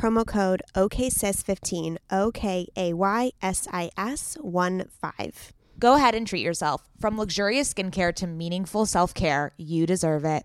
promo code OKSIS15, O K A Y S I S 1 5. Go ahead and treat yourself. From luxurious skincare to meaningful self care, you deserve it.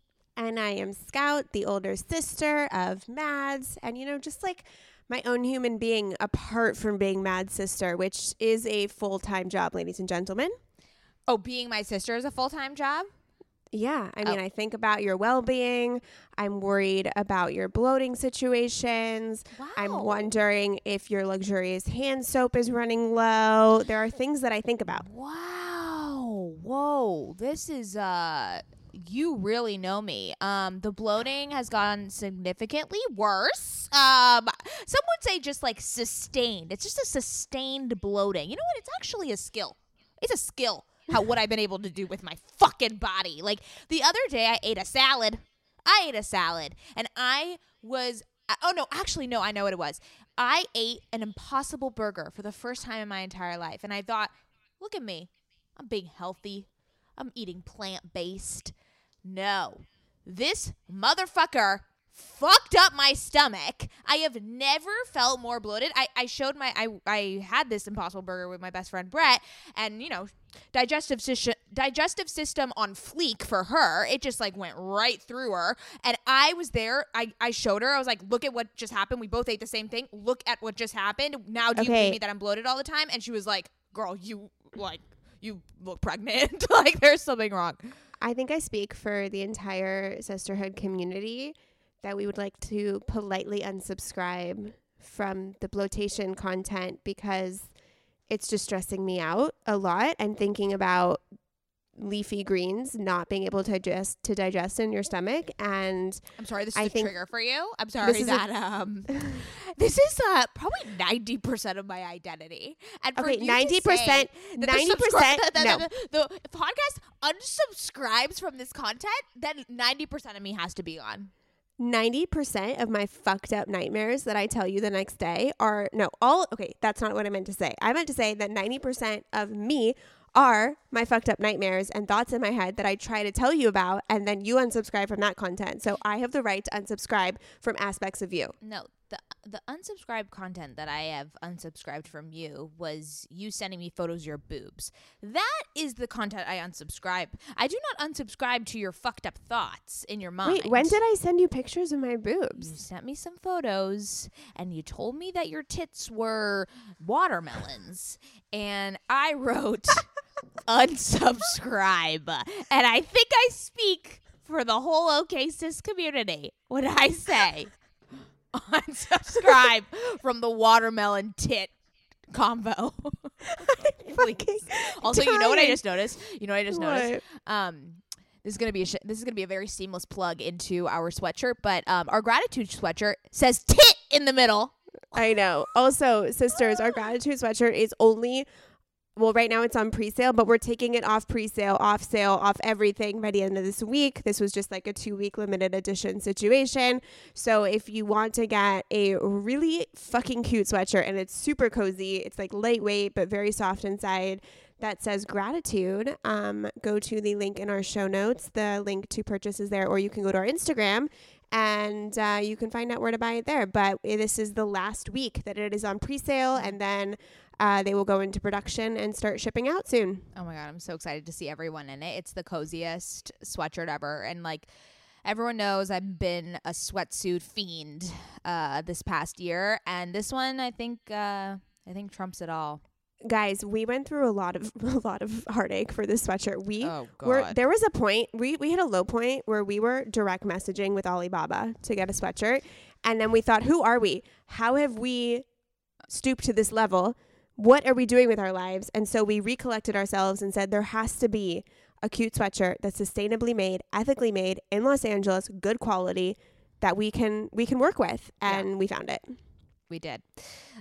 And I am Scout, the older sister of Mads. And, you know, just like my own human being apart from being Mad's sister, which is a full time job, ladies and gentlemen. Oh, being my sister is a full time job? Yeah. I mean, oh. I think about your well being. I'm worried about your bloating situations. Wow. I'm wondering if your luxurious hand soap is running low. There are things that I think about. Wow. Whoa. This is, uh, you really know me. Um, the bloating has gone significantly worse. Um, some would say just like sustained. It's just a sustained bloating. You know what? It's actually a skill. It's a skill. How what I've been able to do with my fucking body. Like the other day, I ate a salad. I ate a salad, and I was. Oh no, actually no, I know what it was. I ate an Impossible Burger for the first time in my entire life, and I thought, look at me. I'm being healthy. I'm eating plant based. No. This motherfucker fucked up my stomach. I have never felt more bloated. I, I showed my I, I had this impossible burger with my best friend Brett and you know digestive system digestive system on fleek for her. It just like went right through her. And I was there. I, I showed her. I was like, look at what just happened. We both ate the same thing. Look at what just happened. Now do you believe me that I'm bloated all the time? And she was like, girl, you like you look pregnant. like there's something wrong. I think I speak for the entire sisterhood community that we would like to politely unsubscribe from the bloatation content because it's just stressing me out a lot. And thinking about leafy greens not being able to digest to digest in your stomach and I'm sorry this is I a trigger for you. I'm sorry that a, um this is uh probably 90% of my identity. And okay, 90% 90% no. The, the, the podcast unsubscribes from this content, then 90% of me has to be on. 90% of my fucked up nightmares that I tell you the next day are no, all okay, that's not what I meant to say. I meant to say that 90% of me are my fucked up nightmares and thoughts in my head that I try to tell you about, and then you unsubscribe from that content. So I have the right to unsubscribe from aspects of you. No, the the unsubscribed content that I have unsubscribed from you was you sending me photos of your boobs. That is the content I unsubscribe. I do not unsubscribe to your fucked up thoughts in your mind. Wait, when did I send you pictures of my boobs? You sent me some photos and you told me that your tits were watermelons. and I wrote unsubscribe. And I think I speak for the whole OK Sis community when I say unsubscribe from the watermelon tit combo. Also, you know what I just noticed? You know what I just noticed? Um this is gonna be a sh- this is gonna be a very seamless plug into our sweatshirt, but um our gratitude sweatshirt says tit in the middle. I know. Also, sisters, our gratitude sweatshirt is only well, right now it's on pre-sale, but we're taking it off pre-sale, off sale, off everything by the end of this week. This was just like a two-week limited edition situation. So if you want to get a really fucking cute sweatshirt and it's super cozy, it's like lightweight but very soft inside. That says gratitude. Um, go to the link in our show notes. The link to purchase is there, or you can go to our Instagram and uh, you can find out where to buy it there. But this is the last week that it is on pre-sale, and then uh, they will go into production and start shipping out soon. Oh my god, I'm so excited to see everyone in it. It's the coziest sweatshirt ever, and like everyone knows, I've been a sweatsuit fiend uh this past year, and this one I think uh I think trumps it all. Guys, we went through a lot of a lot of heartache for this sweatshirt. We Oh were there was a point we we hit a low point where we were direct messaging with Alibaba to get a sweatshirt, and then we thought, who are we? How have we stooped to this level? What are we doing with our lives? And so we recollected ourselves and said there has to be a cute sweatshirt that's sustainably made, ethically made in Los Angeles, good quality that we can we can work with, Yeah. and we found it. we did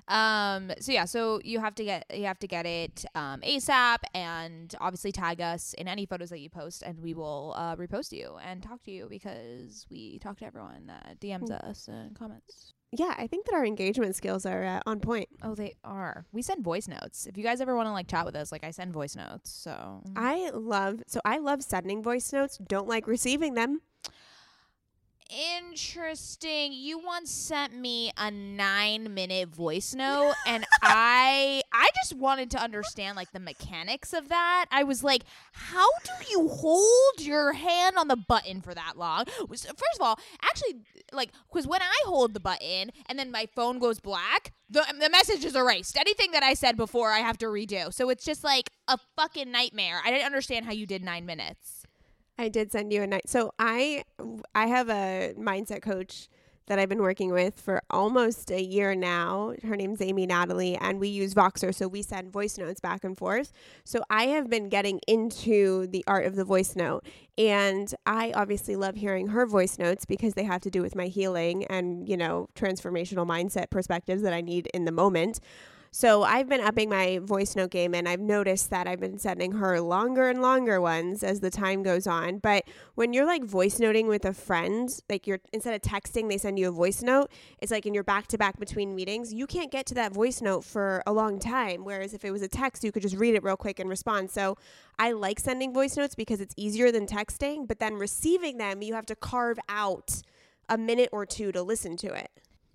um so yeah so you have to get you have to get it um asap and obviously tag us in any photos that you post and we will uh repost you and talk to you because we talk to everyone that dms us and comments Yeah, I think that our engagement skills are uh, on point. oh they are we send voice notes if you guys ever want to like chat with us like i send voice notes so I love so I love sending voice notes. Don't like receiving them. Interesting. You once sent me a nine minute voice note, and I I just wanted to understand like the mechanics of that. I was like, how do you hold your hand on the button for that long? First of all, actually, like, because when I hold the button and then my phone goes black, the the message is erased. Anything that I said before, I have to redo. So it's just like a fucking nightmare. I didn't understand how you did nine minutes. I did send you a night. So I I have a mindset coach that I've been working with for almost a year now. Her name's Amy Natalie, and we use Voxer, so we send voice notes back and forth. So I have been getting into the art of the voice note, and I obviously love hearing her voice notes because they have to do with my healing and you know transformational mindset perspectives that I need in the moment. So I've been upping my voice note game and I've noticed that I've been sending her longer and longer ones as the time goes on. But when you're like voice noting with a friend, like you're instead of texting, they send you a voice note. It's like in your back to back between meetings, you can't get to that voice note for a long time. Whereas if it was a text, you could just read it real quick and respond. So I like sending voice notes because it's easier than texting, but then receiving them, you have to carve out a minute or two to listen to it.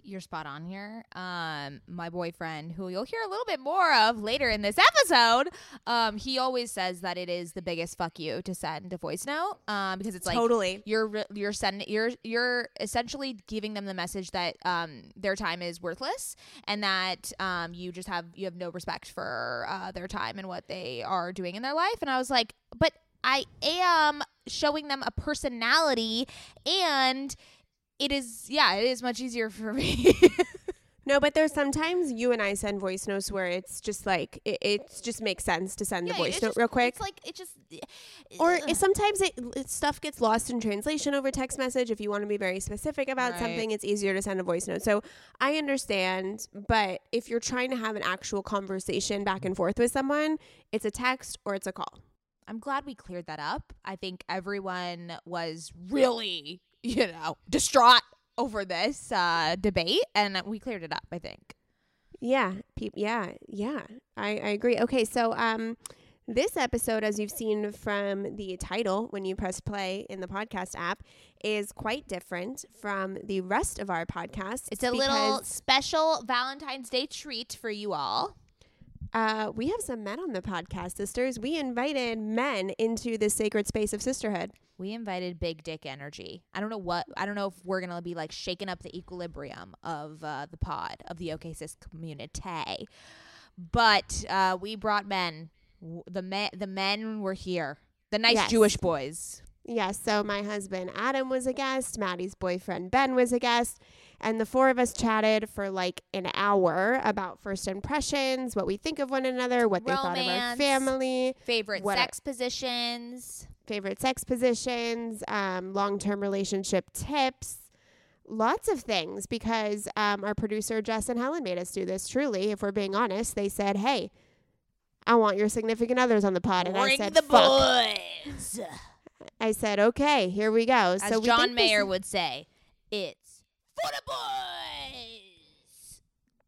You're spot on here. Um, my boyfriend, who you'll hear a little bit more of later in this episode, um, he always says that it is the biggest fuck you to send a voice note, um, because it's like totally. you're you're sending you're you're essentially giving them the message that um their time is worthless and that um you just have you have no respect for uh, their time and what they are doing in their life. And I was like, but I am showing them a personality and it is yeah it is much easier for me No, but there's sometimes you and I send voice notes where it's just like it, it just makes sense to send the voice note just- real quick. it's like it just eh, eh, Or Ugh. it, sometimes it, it stuff gets lost in translation over text message. If you want to be very specific about Right. something, it's easier to send a voice note. So I understand, but if you're trying to have an actual conversation back and forth with someone, it's a text or it's a call. I'm glad we cleared that up. I think everyone was really, you know, distraught over this uh, debate, and we cleared it up. I think. Yeah, peop- yeah, yeah. I, I agree. Okay, so um, This episode, as you've seen from the title when you press play in the podcast app, is quite different from the rest of our podcast. It's a little special Valentine's Day treat for you all. Uh, we have some men on the podcast, sisters. We invited men into the sacred space of sisterhood. We invited big dick energy. I don't know what. I don't know if we're gonna be like shaking up the equilibrium of uh, the pod of the OK Sis community, but uh, we brought men. The men, the men were here. The nice Yes. Jewish boys. Yes, so my husband Adam was a guest, Maddie's boyfriend Ben was a guest, and the four of us chatted for like an hour about first impressions, what we think of one another, what they thought of our family, Favorite sex positions. favorite sex positions, um, long term relationship tips, lots of things. Because um, our producer Jess and Helen made us do this. Truly, if we're being honest, they said, "Hey, I want your significant others on the pod," and I said, the "Fuck." boys. I said, "Okay, here we go." As so we John Mayer would say, it's for the boys.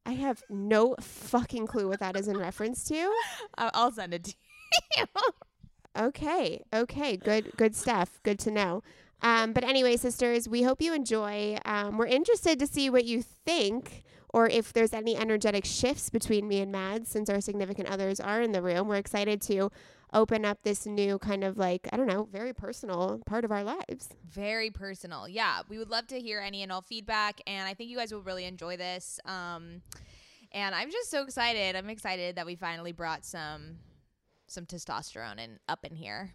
I have no fucking clue what that is in reference to. I'll send it to you. Okay, okay, good, good stuff. Good to know. Um, but anyway, sisters, we hope you enjoy. Um, we're interested to see what you think, or if there's any energetic shifts between me and Mads, since our significant others are in the room. We're excited to open up this new kind of like I don't know, very personal part of our lives. Very personal. Yeah, we would love to hear any and all feedback, and I think you guys will really enjoy this. Um, and I'm just so excited. I'm excited that we finally brought some some testosterone in up in here.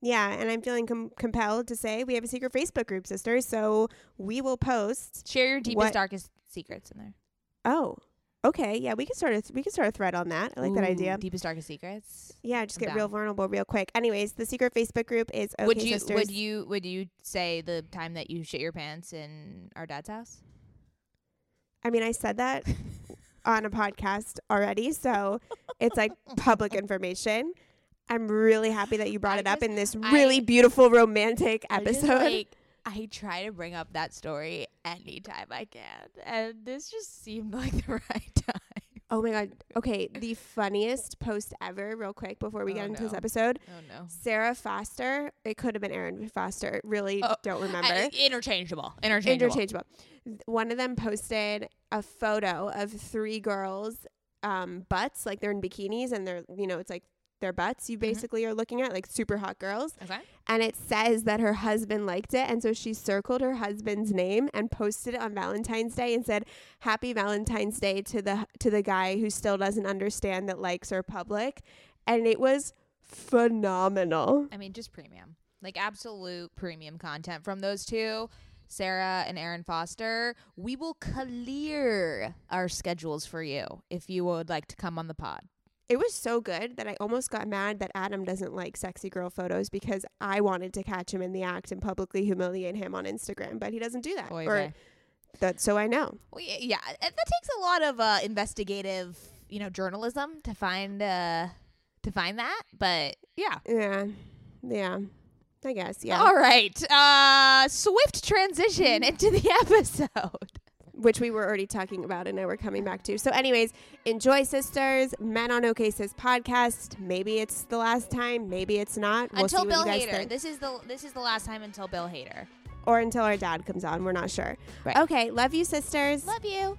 Yeah, and I'm feeling com- compelled to say we have a secret Facebook group, sisters. So we will post. Share your deepest, What- darkest secrets in there. Oh, okay, yeah, we can start a th- we can start a thread on that. I like that idea. Deepest, darkest secrets. Yeah, just I'm get real vulnerable real quick. Anyways, the secret Facebook group is okay would you sisters. would you would you say the time that you shit your pants in our dad's house? I mean, I said that on a podcast already, so it's like public information. I'm really happy that you brought I it up in this I- really beautiful romantic I just, episode. like, I try to bring up that story anytime I can, and this just seemed like the right time. oh my god. Okay, the funniest post ever, real quick before we Oh, get into this episode. Oh no. Sara Foster. It could have been Erin Foster. Really Oh, don't remember. Uh, interchangeable. Interchangeable. interchangeable. One of them posted a photo of three girls' um, butts, like they're in bikinis, and they're you know it's like their butts. You mm-hmm. basically are looking at like super hot girls, Okay. and it says that her husband liked it, and so she circled her husband's name and posted it on Valentine's Day and said, "Happy Valentine's Day to the to the guy who still doesn't understand that likes are public," and it was phenomenal. I mean, just premium. Like absolute premium content from those two, Sara and Erin Foster. We will clear our schedules for you if you would like to come on the pod. It was so good that I almost got mad that Adam doesn't like sexy girl photos because I wanted to catch him in the act and publicly humiliate him on Instagram, but he doesn't do that. Oy or vey. that so I know. Well, yeah, uh, that takes a lot of uh, investigative, you know, journalism to find uh, to find that. But yeah. Yeah. Yeah. I guess, yeah. All right. Uh, swift transition into the episode. Which we were already talking about and now we're coming back to. So anyways, enjoy sisters, Men on OK Sis podcast. Maybe it's the last time, maybe it's not. We'll until Bill Hader. think. This is the this is the last time until Bill Hader. Or until our dad comes on, we're not sure. Right. Okay, love you sisters. Love you.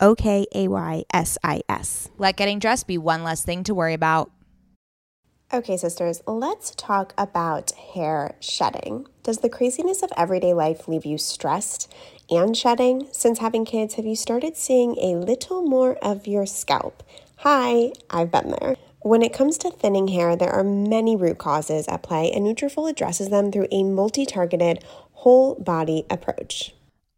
O K A Y S I S. Let getting dressed be one less thing to worry about. Okay, sisters, let's talk about hair shedding. Does the craziness of everyday life leave you stressed and shedding? Since having kids, have you started seeing a little more of your scalp? Hi, I've been there. When it comes to thinning hair, there are many root causes at play, and Nutrafol addresses them through a multi-targeted, whole body approach.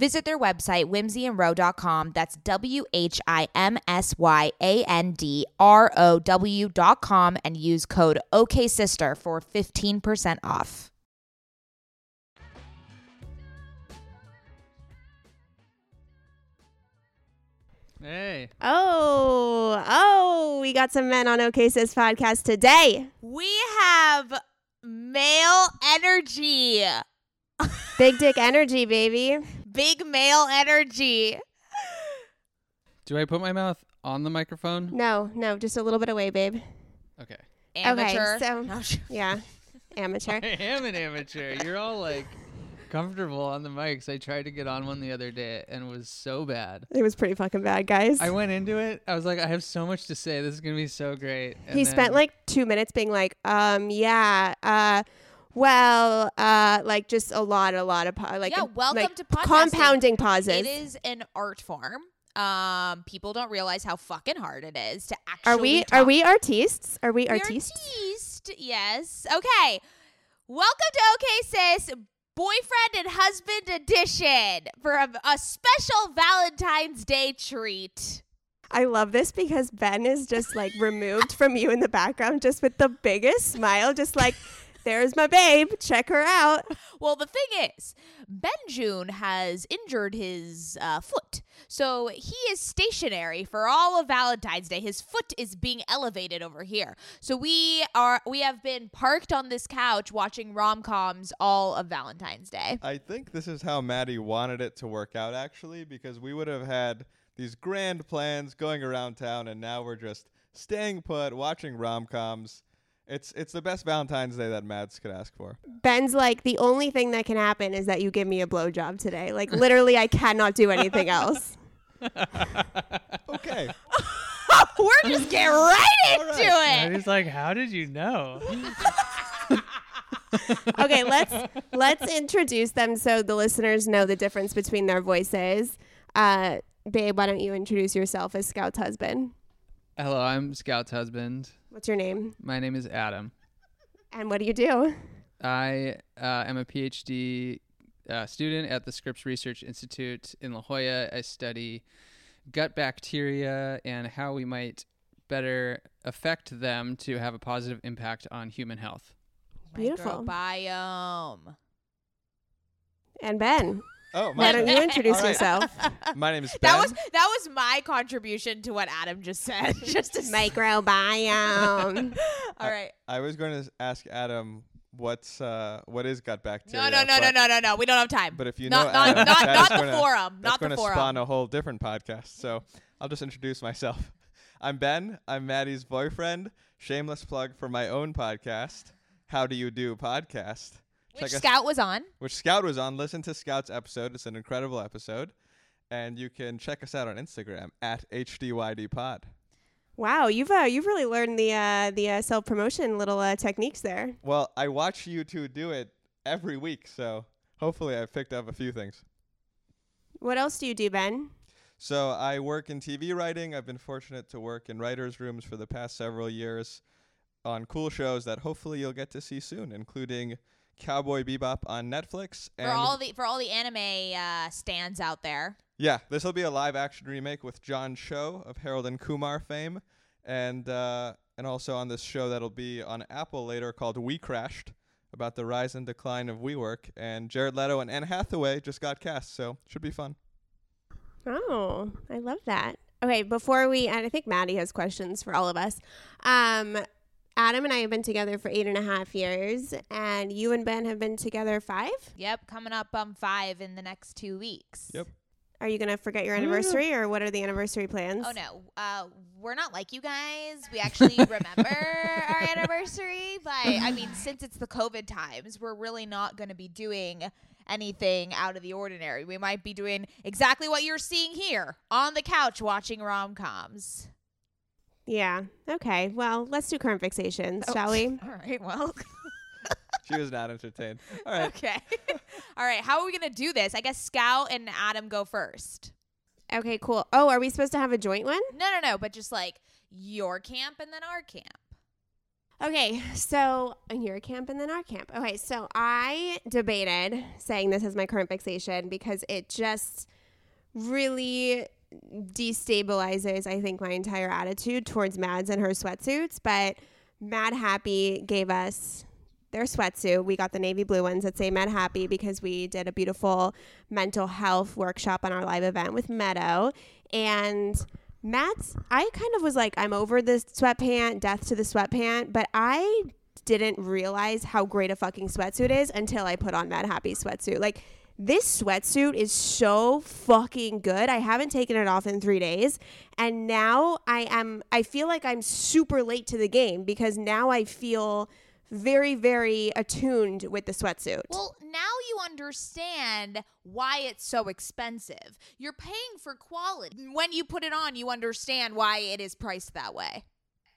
Visit their website, whimsyandrow.com. That's W H I M S Y A N D R O W.com and use code OKSister for 15% off. Hey. Oh, oh, we got some men on OK Sis podcast today. We have male energy, Big dick energy, baby. Big male energy. Do I put my mouth on the microphone? No, no, just a little bit away, babe. Okay. Amateur. so- No, Yeah, amateur. I am an amateur. You're all like comfortable on the mics. I tried to get on one the other day and it was so bad. It was pretty fucking bad, guys. I went into it. I was like, I have so much to say. This is gonna be so great. And he then- spent like two minutes being like, um, yeah, uh, well, uh, like just a lot, a lot of pa- like, Yeah, welcome like to podcasting. compounding pauses. It is an art form. Um, people don't realize how fucking hard it is to actually. Are we talk. are we artistes? Are we artistes? artiste, Yes. Okay. Welcome to OK Sis Boyfriend and Husband Edition for a, a special Valentine's Day treat. I love this because Ben is just like removed from you in the background, just with the biggest smile, just like, there's my babe, check her out. Well, the thing is, Benjun has injured his uh, foot. So he is stationary for all of Valentine's Day. His foot is being elevated over here. So we are we have been parked on this couch watching rom-coms all of Valentine's Day. I think this is how Maddie wanted it to work out, actually, because we would have had these grand plans going around town, and now we're just staying put, watching rom coms. It's it's the best Valentine's Day that Mads could ask for. Ben's like, the only thing that can happen is that you give me a blowjob today. Like, literally, I cannot do anything else. Okay. We're just getting right into And it. he's like, How did you know? Okay, let's let's introduce them so the listeners know the difference between their voices. Uh, babe, why don't you introduce yourself as Scout's husband? Hello, I'm Scout's husband. What's your name My name is Adam. and what do you do? I uh, am a PhD uh, student at the Scripps Research Institute in La Jolla. I study gut bacteria and how we might better affect them to have a positive impact on human health. Beautiful. Microbiome. And Ben, Oh, why my don't you introduce All right. yourself? My name is Ben. That was that was my contribution to what Adam just said. just to say- Microbiome. All right. I was going to ask Adam what's uh what is gut No, bacteria. no, no, no, but, no, no, no. We don't have time. But if you not, know not, Adam, not, that not is the gonna- forum. That's Not the going to forum. spawn a whole different podcast. So I'll just introduce myself. I'm Ben. I'm Maddie's boyfriend. Shameless plug for my own podcast, How Do You Do Podcast. Which Check us- Scout was on. which Scout was on. Listen to Scout's episode. It's an incredible episode. And you can check us out on Instagram at HDYDPod. wow, you've uh, you've really learned the uh, the uh, self promotion little uh, techniques there. Well, I watch you two do it every week, so hopefully I've picked up a few things. What else do you do, Ben? So I work in TV writing. I've been fortunate to work in writers' rooms for the past several years on cool shows that hopefully you'll get to see soon, including Cowboy Bebop on Netflix. For all the for all the anime uh, stands out there. yeah, this will be a live action remake with John Cho of Harold and Kumar fame, and uh, and also on this show that'll be on Apple later called We Crashed about the rise and decline of WeWork. And Jared Leto and Anne Hathaway just got cast, so should be fun. Oh, I love that. Okay, before we, and I think Maddie has questions for all of us. Um, Adam and I have been together for eight and a half years, and you and Ben have been together five. Yep, coming up on five in the next two weeks. Yep. Are you gonna forget your anniversary, or what are the anniversary plans? Oh no, uh, we're not like you guys. We actually remember our anniversary, but I mean, since it's the COVID times, we're really not going to be doing anything out of the ordinary. We might be doing exactly what you're seeing here on the couch watching rom coms. Yeah. Okay. Well, let's do current fixations, Oh. shall we? All right. Well. She was not entertained. All right. okay. All right. How are we gonna do this? I guess Scout and Adam go first. Okay, cool. Oh, are we supposed to have a joint one? No, no, no. But just like your camp and then our camp. Okay, so your camp and then our camp. Okay, so I debated saying this as my current fixation because it just really destabilizes, I think, my entire attitude towards Mads and her sweatsuits. But Madhappy gave us their sweatsuit. We got the navy blue ones that say Madhappy because we did a beautiful mental health workshop on our live event with Meadow. And Mads, I kind of was like, I'm over this sweatpant, death to the sweatpant, but I didn't realize how great a fucking sweatsuit is until I put on Madhappy sweatsuit. Like, this sweatsuit is so fucking good. I haven't taken it off in three days. And now I am, I feel like I'm super late to the game because now I feel very, very attuned with the sweatsuit. Well, now you understand why it's so expensive. You're paying for quality. When you put it on, you understand why it is priced that way.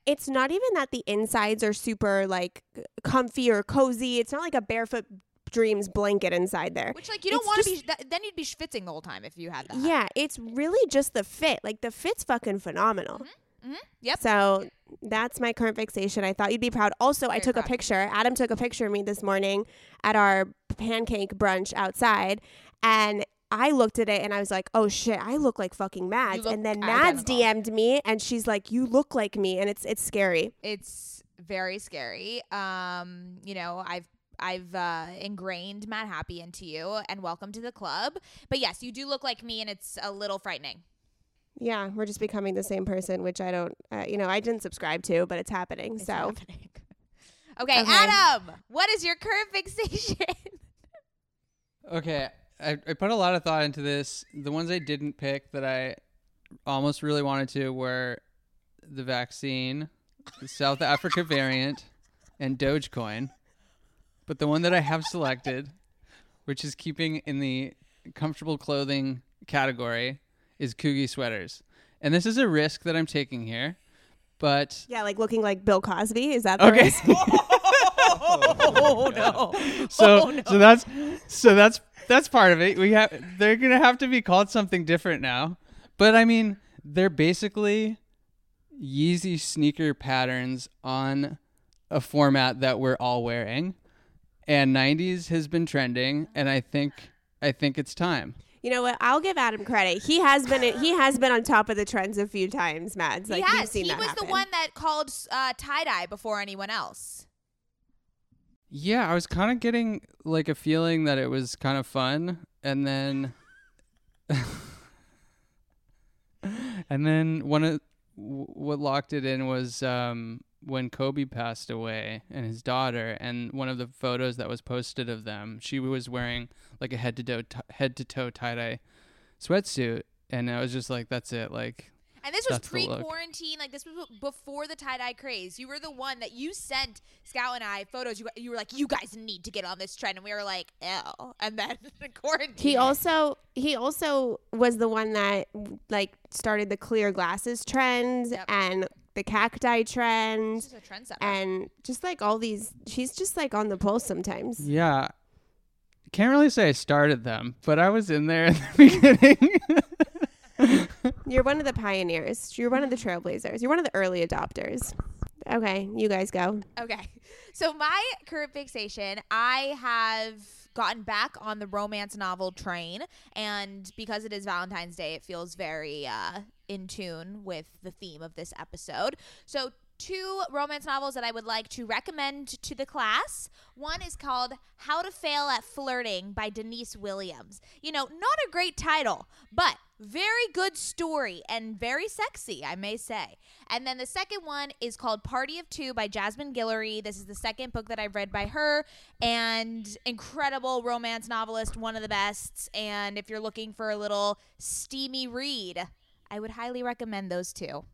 it's not even that the insides are super like comfy or cozy. It's not like a barefoot dreams blanket inside there. Which, like, you don't want to be. Th- then you'd be schwitzing the whole time if you had that. Yeah, it's really just the fit. Like the fit's fucking phenomenal. Mhm, Yep. So that's my current fixation. I thought you'd be proud. Also, I Very took a picture. Adam took a picture of me this morning at our pancake brunch outside, and I looked at it and I was like, "Oh shit, I look like fucking Mads." And then Mads identical. DM'd me, and she's like, "You look like me," and it's it's scary. It's very scary. Um, you know, I've I've uh, ingrained Madhappy into you, and welcome to the club. But yes, you do look like me, and it's a little frightening. Yeah, we're just becoming the same person, which I don't, uh, you know, I didn't subscribe to, but it's happening. It's so happening. Okay, Okay. Adam, what is your current fixation? Okay, I, I put a lot of thought into this. The ones I didn't pick that I almost really wanted to were the vaccine, the South Africa variant, and Dogecoin. But the one that I have selected, which is keeping in the comfortable clothing category, is Coogi sweaters. And this is a risk that I'm taking here, but yeah, like looking like Bill Cosby. Is that the okay. risk? oh no! so Oh, no. so that's so that's that's part of it. We have they're gonna have to be called something different now. But I mean, they're basically Yeezy sneaker patterns on a format that we're all wearing. And 90s has been trending, and I think I think it's time. You know what? I'll give Adam credit. He has been he has been on top of the trends a few times, Mads. Like he seen He that was happen. the one that called uh, tie dye before anyone else. Yeah, I was kind of getting like a feeling that it was kind of fun, and then, and then one of what locked it in was um, when Kobe passed away and his daughter, and one of the photos that was posted of them, she was wearing like a head to toe t- head to toe tie dye sweatsuit, and I was just like, that's it, like. And this was That's the look. pre-quarantine. Like this was before the tie dye craze. You were the one that you sent Scout and I photos. You you were like, you guys need to get on this trend, and we were like, ew. And then the quarantine. He also he also was the one that like started the clear glasses trend Yep. and the cacti trend This a trendsetter. and just like all these she's just like on the pulse sometimes. Yeah. Can't really say I started them, but I was in there in the beginning. You're one of the pioneers. You're one of the trailblazers. You're one of the early adopters. Okay, you guys go. Okay. So my current fixation, I have gotten back on the romance novel train and because it is Valentine's Day, it feels very uh in tune with the theme of this episode. So two romance novels that I would like to recommend to the class. One is called How to Fail at Flirting by Denise Williams. You know, not a great title, but very good story and very sexy, I may say. And then the second one is called Party of Two by Jasmine Guillory. This is the second book that I've read by her and incredible romance novelist, one of the best. And if you're looking for a little steamy read, I would highly recommend those two.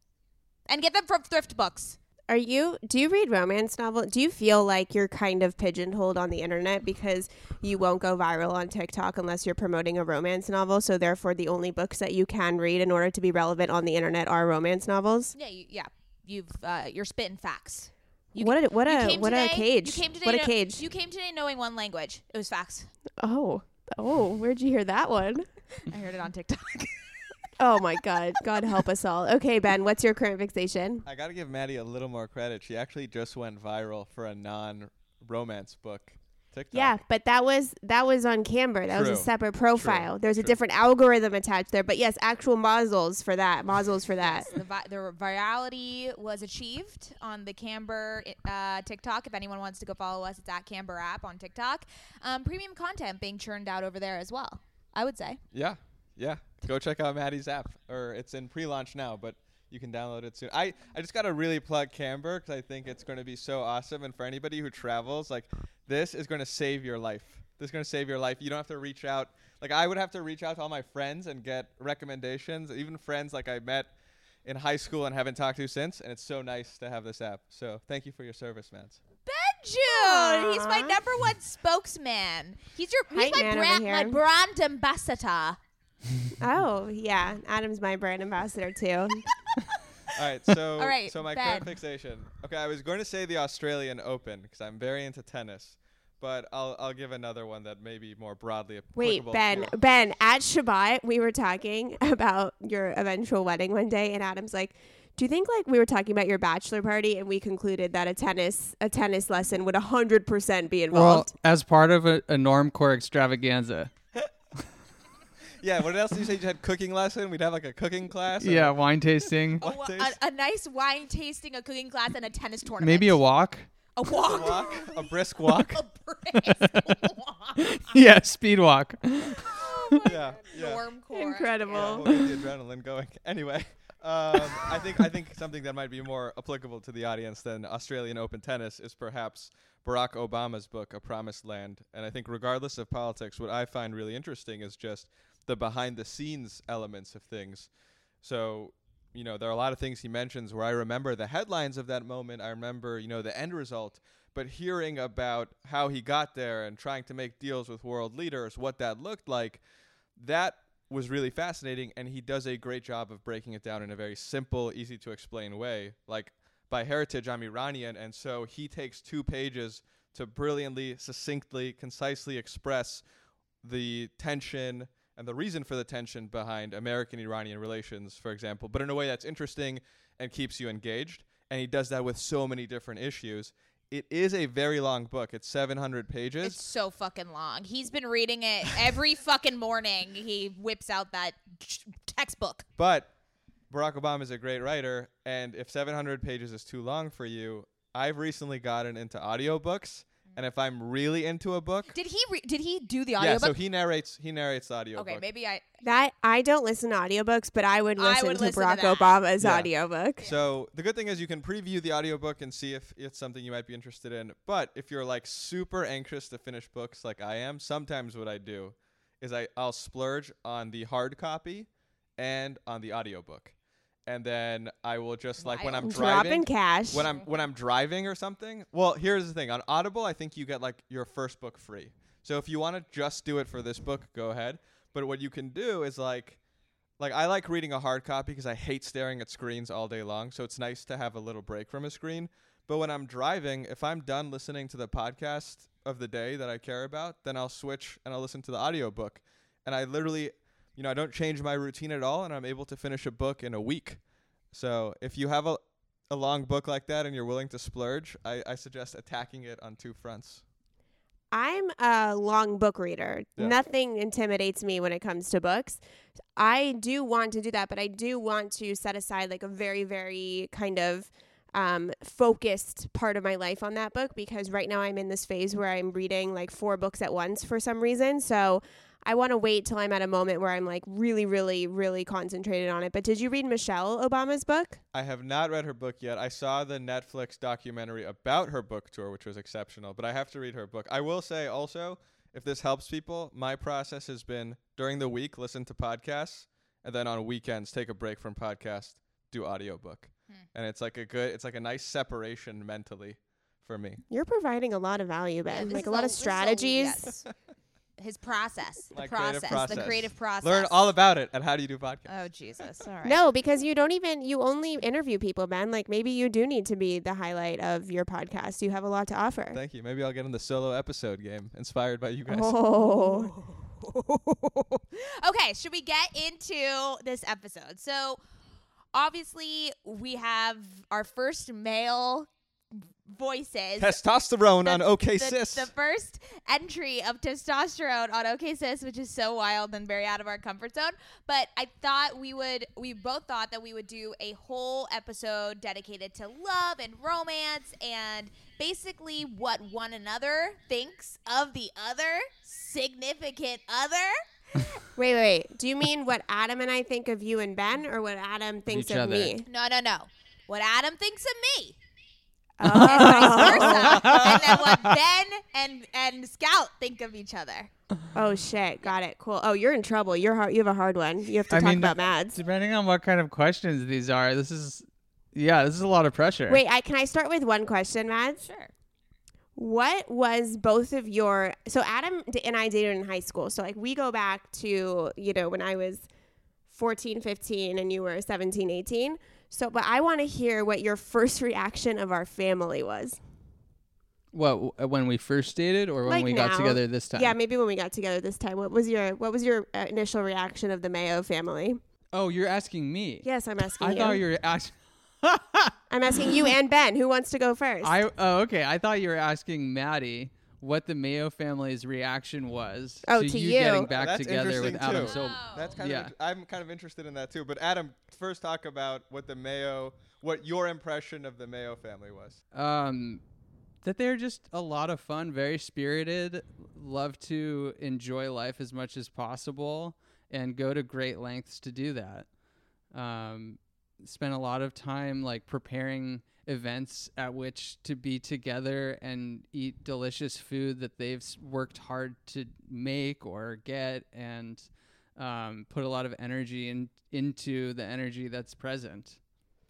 And get them from thrift books. Are you do you read romance novel? Do you feel like you're kind of pigeonholed on the internet because you won't go viral on TikTok unless you're promoting a romance novel, so therefore the only books that you can read in order to be relevant on the internet are romance novels? Yeah, you, yeah. you've uh, you're spitting facts. You what a what a what today, a cage! You came today what a cage! You came today knowing one language. It was facts. oh oh, where'd you hear that one? I heard it on TikTok. Oh my God! God help us all. Okay, Ben, what's your current fixation? I gotta give Maddie a little more credit. She actually just went viral for a non-romance book. TikTok. Yeah, but that was that was on Camber. That was a separate profile. There's a different algorithm attached there. But yes, actual muzzles for that. Muzzles for that. Yes, the, vi- the virality was achieved on the Camber uh, TikTok. If anyone wants to go follow us, it's at Camber app on TikTok. Um, premium content being churned out over there as well. I would say. Yeah, yeah. Go check out Maddie's app, or it's in pre-launch now, but you can download it soon. I, I just gotta really plug Camber because I think it's going to be so awesome, and for anybody who travels, like this is going to save your life. This is going to save your life. You don't have to reach out. Like I would have to reach out to all my friends and get recommendations, even friends like I met in high school and haven't talked to since. And it's so nice to have this app. So thank you for your service, Mans. Benjune, he's my number one spokesman. He's your he's Hype my brand my brand ambassador. Oh yeah, Adam's my brand ambassador too. All right, so All right, so my Ben. current fixation. Okay, I was going to say the Australian Open because I'm very into tennis, but I'll I'll give another one that may be more broadly Wait. Ben, to- Ben, at Shabbat, we were talking about your eventual wedding one day, and Adam's like, "Do you think like we were talking about your bachelor party, and we concluded that a tennis a tennis lesson would hundred percent be involved? Well, involved?" as part of a, a normcore extravaganza. Yeah, what else did you say? You had cooking lesson. We'd have like a cooking class. and- Yeah, wine tasting. A, a, a nice wine tasting, a cooking class, and a tennis tournament. Maybe a walk. a A walk. walk, a brisk walk. a brisk walk. yeah, speed walk. yeah, yeah. Normcore. Yeah, Incredible. we'll get the adrenaline going. Anyway, um, I think I think something that might be more applicable to the audience than Australian Open tennis is perhaps Barack Obama's book, A Promised Land. And I think regardless of politics, what I find really interesting is just the behind the scenes elements of things. So, you know, there are a lot of things he mentions where I remember the headlines of that moment. I remember, you know, the end result. But hearing about how he got there and trying to make deals with world leaders, what that looked like, that was really fascinating. And he does a great job of breaking it down in a very simple, easy to explain way. Like, by heritage, I'm Iranian. And so he takes two pages to brilliantly, succinctly, concisely express the tension and the reason for the tension behind American Iranian relations, for example, but in a way that's interesting and keeps you engaged. And he does that with so many different issues. It is a very long book. It's 700 pages. It's so fucking long. He's been reading it every fucking morning. He whips out that textbook. But Barack Obama is a great writer, and if 700 pages is too long for you, I've recently gotten into audiobooks, and if I'm really into a book, Did he re- did he do the yeah, audiobook? so he narrates he narrates the audiobook. okay, maybe I That I don't listen to audiobooks, but I would I listen would to listen to Barack that. Obama's Yeah. audiobook. So the good thing is you can preview the audiobook and see if it's something you might be interested in. But if you're like super anxious to finish books like I am, sometimes what I do is I, I'll splurge on the hard copy and on the audiobook. And then I will just like when I'm Wild. driving Dropping cash. when I'm when I'm driving or something. Well, here's the thing. On Audible, I think you get like your first book free. So if you want to just do it for this book, go ahead. But what you can do is like like I like reading a hard copy because I hate staring at screens all day long. So it's nice to have a little break from a screen. But when I'm driving, if I'm done listening to the podcast of the day that I care about, then I'll switch and I'll listen to the audiobook. And I literally, you know, I don't change my routine at all and I'm able to finish a book in a week. So if you have a a long book like that and you're willing to splurge, I, I suggest attacking it on two fronts. I'm a long book reader. Yeah. Nothing intimidates me when it comes to books. I do want to do that, but I do want to set aside like a very, very kind of um, focused part of my life on that book because right now I'm in this phase where I'm reading like four books at once for some reason. So I want to wait till I'm at a moment where I'm like really, really, really concentrated on it. But did you read Michelle Obama's book? I have not read her book yet. I saw the Netflix documentary about her book tour, which was exceptional, but I have to read her book. I will say also, if this helps people, my process has been during the week listen to podcasts and then on weekends take a break from podcast, do audiobook. Hmm. And it's like a good it's like a nice separation mentally for me. You're providing a lot of value, Ben. Yeah, like a lot of this is strategies. yes. his process, the process, process. the creative process. Learn all about it and how do you do podcast. Oh Jesus! All right. No, because you don't even you only interview people, man. Like maybe you do need to be the highlight of your podcast. You have a lot to offer. Thank you. Maybe I'll get in the solo episode game, inspired by you guys. Oh. okay, should we get into this episode? So, obviously, we have our first male voices. Testosterone on OK the, Sis. the first entry of testosterone on OK Sis, which is so wild and very out of our comfort zone. But I thought we would, we both thought that we would do a whole episode dedicated to love and romance and basically what one another thinks of the other significant other. Wait, wait. Do you mean what Adam and I think of you and Ben, or what Adam thinks each of other. me? No, no, no. What Adam thinks of me. Oh. And vice versa. and then what Ben and, and Scout think of each other. Oh shit! Got it. Cool. Oh, you're in trouble. You're hard. You have a hard one. You have to I talk mean, about Mads. Depending on what kind of questions these are, this is, yeah, this is a lot of pressure. Wait, I can I start with one question, Mads? Sure. What was both of your so Adam and I dated in high school. So like we go back to, you know, when I was 14, 15 and you were 17, 18. So but I want to hear what your first reaction of our family was. What uh, when we first dated, or when Like we got together this time? Yeah, maybe when we got together this time. What was your what was your uh, initial reaction of the Mayo family? Oh, you're asking me. Yes, I'm asking I you. thought you were asking. I'm asking you and Ben. Who wants to go first? I oh okay. I thought you were asking Maddie what the Mayo family's reaction was Oh, to, to you you. getting Oh, back that's together with interesting, Adam. too. So Oh. That's kind Yeah. of. I'm kind of interested in that too. But Adam, first talk about what the Mayo, what your impression of the Mayo family was. um, that they're just a lot of fun, very spirited, love to enjoy life as much as possible, and go to great lengths to do that. Um, spend a lot of time like preparing events at which to be together and eat delicious food that they've worked hard to make or get, and um, put a lot of energy in, into the energy that's present.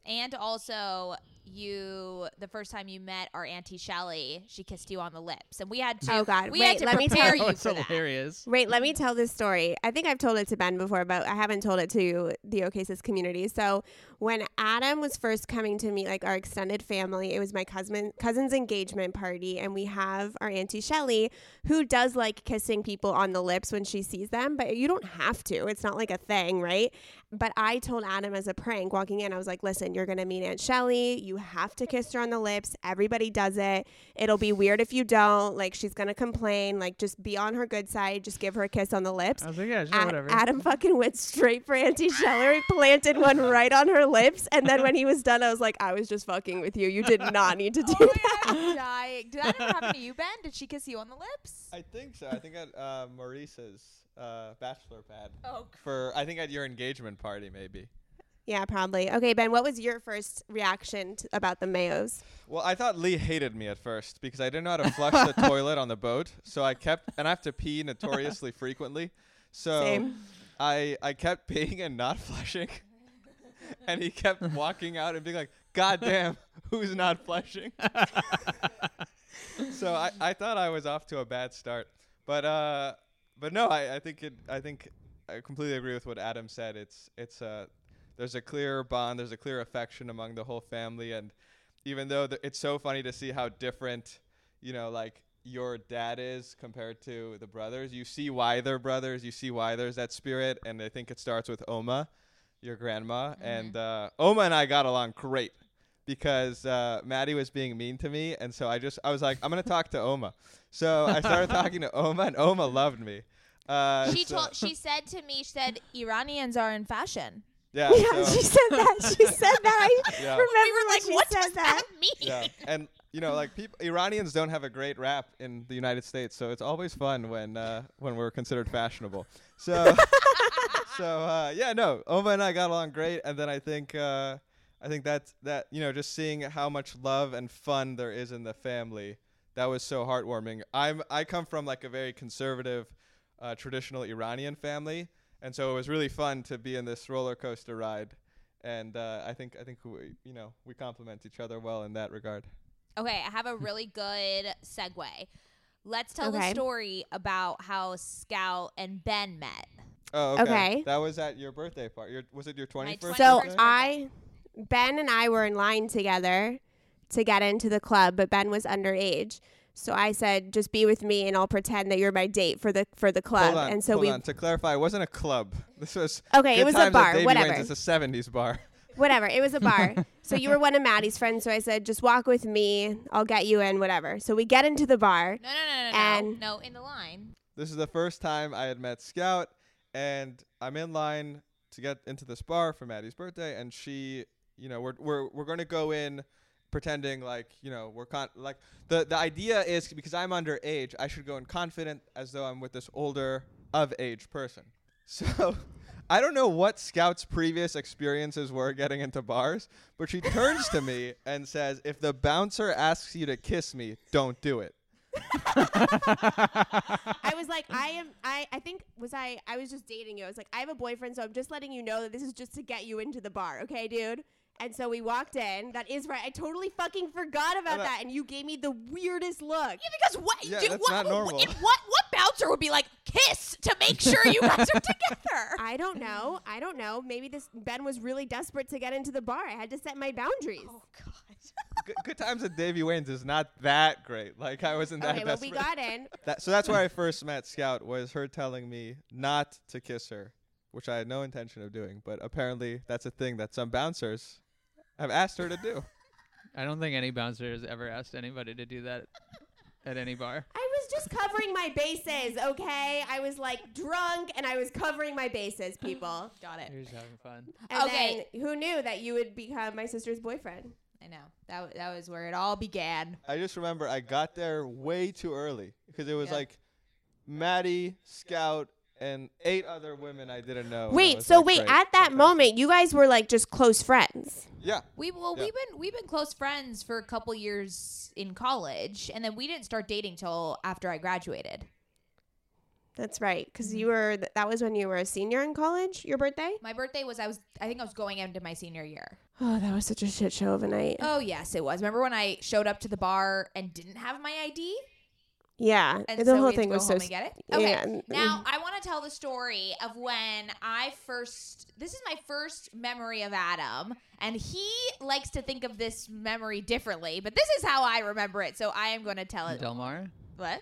And also, you the first time you met our auntie Shelly, she kissed you on the lips, and we had to. Oh, God. we Wait, had to let me tell- you Oh, it's for that. hilarious. Wait, let me tell this story. I think I've told it to Ben before, but I haven't told it to the OKSIS community. So when Adam was first coming to meet like our extended family, it was my cousin cousin's engagement party, and we have our auntie Shelly, who does like kissing people on the lips when she sees them, but you don't have to. It's not like a thing, right? But I told Adam as a prank walking in, I was like, listen, you're gonna meet Aunt Shelly. You have to kiss her on the lips. Everybody does it. It'll be weird if you don't. Like she's gonna complain. Like just be on her good side. Just give her a kiss on the lips. I was like, yeah, sure, A- whatever. Adam fucking went straight for Auntie Shelly, planted one right on her lips, and then when he was done, I was like, I was just fucking with you. You did not need to do Oh that. god, I'm dying. Did that ever happen to you, Ben? Did she kiss you on the lips? I think so. I think at uh, Maurice's uh, bachelor pad Oh, for I think at your engagement party maybe. Yeah, probably. Okay, Ben, what was your first reaction to, about the Mayos? Well, I thought Lee hated me at first because I didn't know how to flush the toilet on the boat. So I kept, and I have to pee notoriously frequently. So Same. I I kept peeing and not flushing, and he kept walking out and being like, "God damn, who's not flushing?" so I, I thought I was off to a bad start, but uh, but no, I, I think it I think I completely agree with what Adam said. It's it's uh there's a clear bond, there's a clear affection among the whole family, and even though th- it's so funny to see how different, you know, like your dad is compared to the brothers, you see why they're brothers, you see why there's that spirit, and I think it starts with Oma, your grandma, and uh, Oma and I got along great because uh, Maddie was being mean to me, and so I just I was like, I'm gonna talk to Oma. So I started talking to Oma, and Oma loved me. Uh, she so- told. She said to me, she said Iranians are in fashion. yeah, Yeah, so- she said that. She said that. I Yeah. remember we were like, she what said does that. that mean? yeah, and you know, like people, Iranians don't have a great rap in the United States, so it's always fun when uh, when we're considered fashionable. So, so uh, yeah, no, Oma and I got along great, and then I think uh, I think that's that you know just seeing how much love and fun there is in the family that was so heartwarming. I'm I come from like a very conservative, uh, traditional Iranian family, and so it was really fun to be in this roller coaster ride. And uh, I think I think we you know we complement each other well in that regard. Okay, I have a really good segue. let's tell Okay. the story about how Scout and Ben met. Oh, okay. Okay. That was at your birthday party. Your, was it your 21st? 21st So birthday? I, Ben and I were in line together to get into the club, but Ben was underage. So I said, "Just be with me, and I'll pretend that you're my date for the for the club." Hold on, and so hold we, on. To clarify, it wasn't a club. This was okay, it was a bar, Davey whatever, Wayne's. It's a 70s bar. whatever. It was a bar. so you were one of Maddie's friends. So I said, "Just walk with me. I'll get you in, whatever." So we get into the bar. No, no, no, no, And- no. No, in the line. This is the first time I had met Scout, and I'm in line to get into this bar for Maddie's birthday, and she, you know, we're we're we're gonna go in pretending like you know we're con like the the idea is because I'm underage, I should go in confident as though I'm with this older of age person. So. I don't know what Scout's previous experiences were getting into bars, but she turns to me and says, "If the bouncer asks you to kiss me, don't do it." I was like, I am. I I think was I. I was just dating you. I was like, I have a boyfriend, so I'm just letting you know that this is just to get you into the bar, okay, dude. And so we walked in. That is right. I totally fucking forgot about that, and you gave me the weirdest look. Yeah, because what? Yeah, dude, that's what, not normal. What, what? What bouncer would be like kiss to make sure you guys are together? I don't know. I don't know. Maybe this Ben was really desperate to get into the bar. I had to set my boundaries. Oh God. Good, good times at Davey Wayne's is not that great. Like I wasn't that okay, well we desperate. got in. that, so that's where I first met Scout. Was her telling me not to kiss her, which I had no intention of doing. But apparently that's a thing that some bouncers have asked her to do. I don't think any bouncer has ever asked anybody to do that at any bar. I was just covering my bases, okay? I was like drunk and I was covering my bases, people. Got it. You're just having fun. And Okay. then who knew that you would become my sister's boyfriend? I know that w- that was where it all began. I just remember I got there way too early because it was Yeah. like Maddie, Scout, and eight other women I didn't know. Wait, so like, wait, great, at that fantastic. moment, you guys were like just close friends. yeah. We well, Yeah. we've been we've been close friends for a couple years in college, and then we didn't start dating till after I graduated. That's right, because mm-hmm. you were th- that was when you were a senior in college. Your birthday? My birthday was I was I think I was going into my senior year. Oh, that was such a shit show of a night. Oh yes, it was. Remember when I showed up to the bar and didn't have my ID, yeah, and the so whole we had to thing go was so. home s- and get it. Okay, yeah, now I want to tell the story of when I first. This is my first memory of Adam, and he likes to think of this memory differently, but this is how I remember it. So I am going to tell it. Del Mar? What?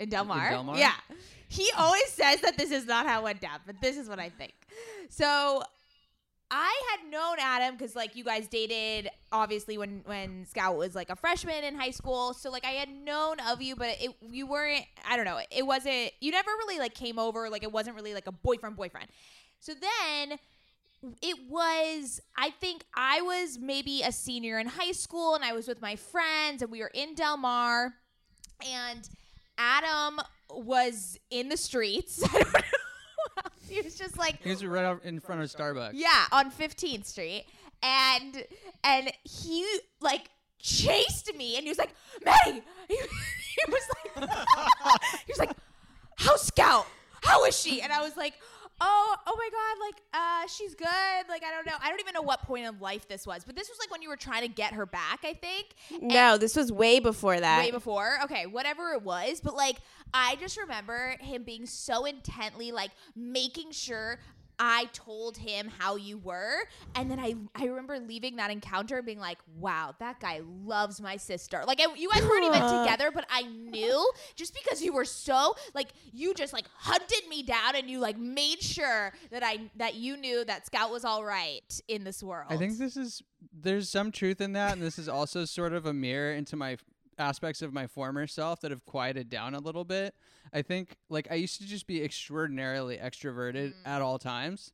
In Del Mar? Del Mar? Yeah. He always says that this is not how it went down, but this is what I think. So I had known Adam because like you guys dated obviously when when Scout was like a freshman in high school. So like I had known of you, but it you weren't I don't know, it wasn't you never really like came over, like it wasn't really like a boyfriend boyfriend. So then it was i think i was maybe a senior in high school and i was with my friends and we were in del mar and adam was in the streets I don't know. he was just like He was right out in front of Starbucks. yeah on 15th street and and he like chased me and he was like maddie he, he was like he was like how's scout how is she and i was like oh oh my god like uh she's good like i don't know i don't even know what point of life this was but this was like when you were trying to get her back i think no, this was way before that. way before. Okay, whatever it was, but like I just remember him being so intently like making sure I told him how you were, and then I I remember leaving that encounter and being like, "Wow, that guy loves my sister." Like I, you guys weren't even together, but I knew just because you were so like you just like hunted me down and you like made sure that I that you knew that Scout was all right in this world. I think this is there's some truth in that, and this is also sort of a mirror into my aspects of my former self that have quieted down a little bit. I think like I used to just be extraordinarily extroverted at all times,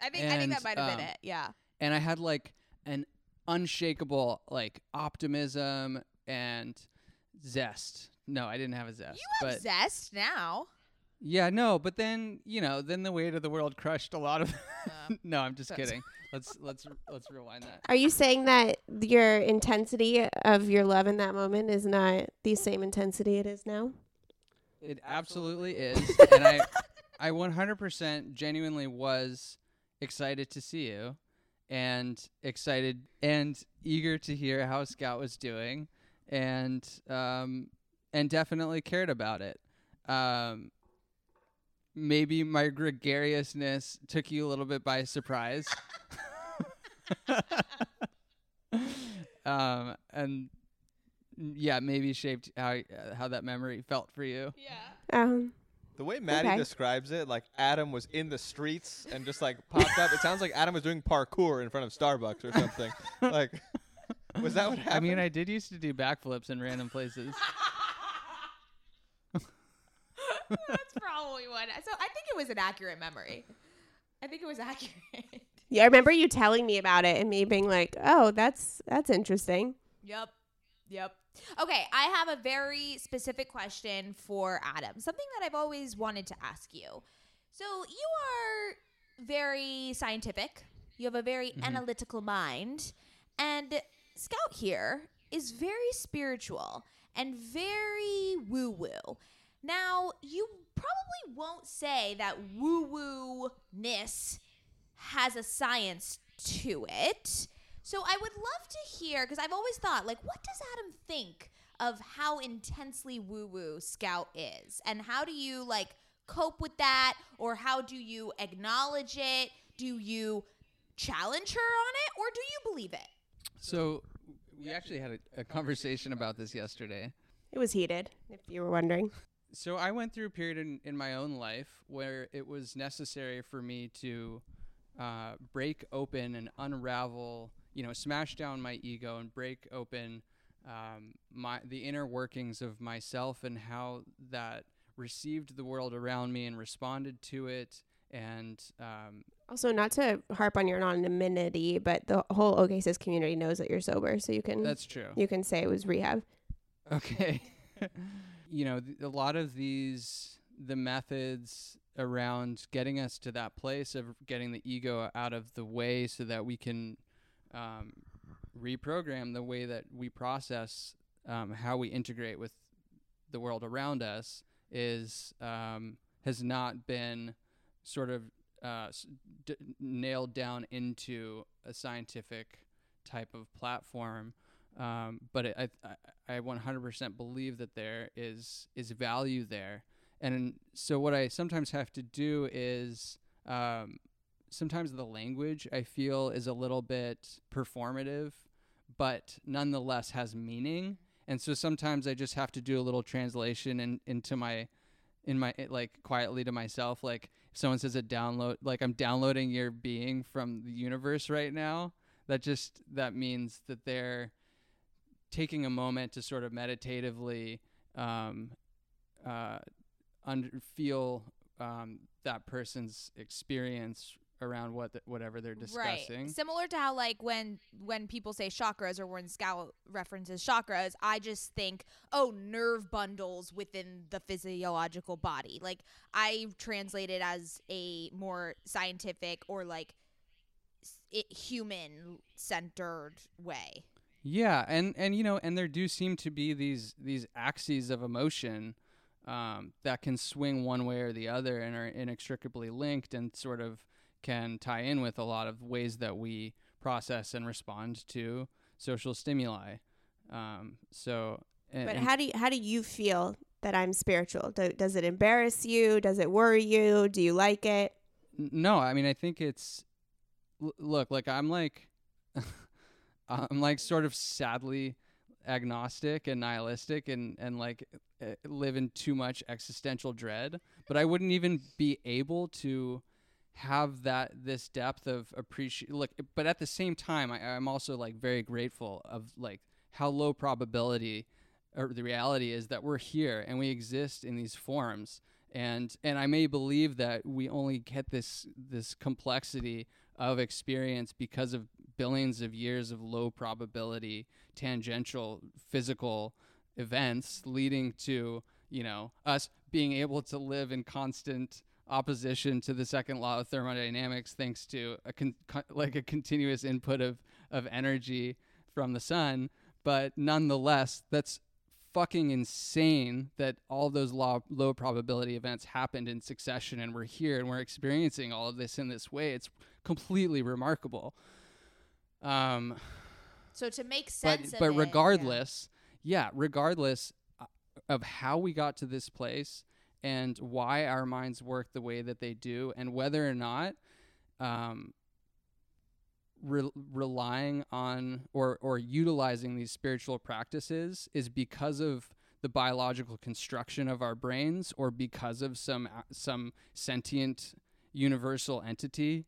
I think I think that might have um, been it. Yeah. and I had like an unshakable like optimism and zest. No, I didn't have a zest, You have but zest now. Yeah, no. But then you know, then the weight of the world crushed a lot of. Um, no, I'm just so- kidding. Let's let's let's rewind that. Are you saying that your intensity of your love in that moment is not the same intensity it is now? It absolutely is, and I, I 100% genuinely was excited to see you, and excited and eager to hear how Scout was doing, and um, and definitely cared about it. Um, maybe my gregariousness took you a little bit by surprise. um, and yeah, maybe shaped how uh, how that memory felt for you. Yeah. Um, The way Maddie Okay. describes it, like Adam was in the streets and just like popped up. It sounds like Adam was doing parkour in front of Starbucks or something. like, was that what happened? I mean, I did used to do backflips in random places. That's probably what. So I think it was an accurate memory. I think it was accurate. yeah, I remember you telling me about it and me being like, "Oh, that's that's interesting." Yep. Yep. Okay, I have a very specific question for Adam. Something that I've always wanted to ask you. So, you are very scientific. You have a very mm-hmm. analytical mind, and Scout here is very spiritual and very woo-woo. Now, you probably won't say that woo-woo-ness has a science to it. So I would love to hear because I've always thought, like, what does Adam think of how intensely woo woo Scout is? And how do you, like, cope with that? Or how do you acknowledge it? Do you challenge her on it? Or do you believe it? So we actually had a, a conversation about this yesterday. It was heated, if you were wondering. So I went through a period in, in my own life where it was necessary for me to uh, break open and unravel, you know, smash down my ego and break open um, my the inner workings of myself and how that received the world around me and responded to it. And um, Also, not to harp on your anonymity, but the whole OKSIS community knows that you're sober, so you can that's true. you can say it was rehab. Okay. you know, a lot of these, the methods around getting us to that place of getting the ego out of the way so that we can um, reprogram the way that we process um, how we integrate with the world around us is um, has not been sort of uh, d- nailed down into a scientific type of platform um, but it, I, I I 100% believe that there is is value there, and so what I sometimes have to do is um, sometimes the language I feel is a little bit performative, but nonetheless has meaning, and so sometimes I just have to do a little translation in, into my in my like quietly to myself like if someone says a download like I'm downloading your being from the universe right now that just that means that they're taking a moment to sort of meditatively um, uh, under, feel um, that person's experience around what the, whatever they're discussing. Right. Similar to how like when when people say chakras or when Scout references chakras, I just think, oh, nerve bundles within the physiological body. Like I translate it as a more scientific or like it human centered way. Yeah, and and you know, and there do seem to be these these axes of emotion um, that can swing one way or the other and are inextricably linked and sort of can tie in with a lot of ways that we process and respond to social stimuli. Um, so, and, But how do you, how do you feel that I'm spiritual? Do, does it embarrass you? Does it worry you? Do you like it? No, I mean I think it's l- look like I'm like I'm like sort of sadly agnostic and nihilistic and and like uh, live in too much existential dread, but I wouldn't even be able to have that this depth of appreciate look but at the same time I, i'm also like very grateful of like how low probability or the reality is that we're here and we exist in these forms. And and i may believe that we only get this this complexity of experience because of billions of years of low probability tangential physical events leading to you know us being able to live in constant opposition to the second law of thermodynamics thanks to a con- like a continuous input of of energy from the sun. But nonetheless that's fucking insane that all those low, low probability events happened in succession and we're here and we're experiencing all of this in this way. It's completely remarkable um So to make but sense of but it- yeah. regardless yeah regardless of how we got to this place and why our minds work the way that they do and whether or not um, re- relying on or or utilizing these spiritual practices is because of the biological construction of our brains or because of some some sentient universal entity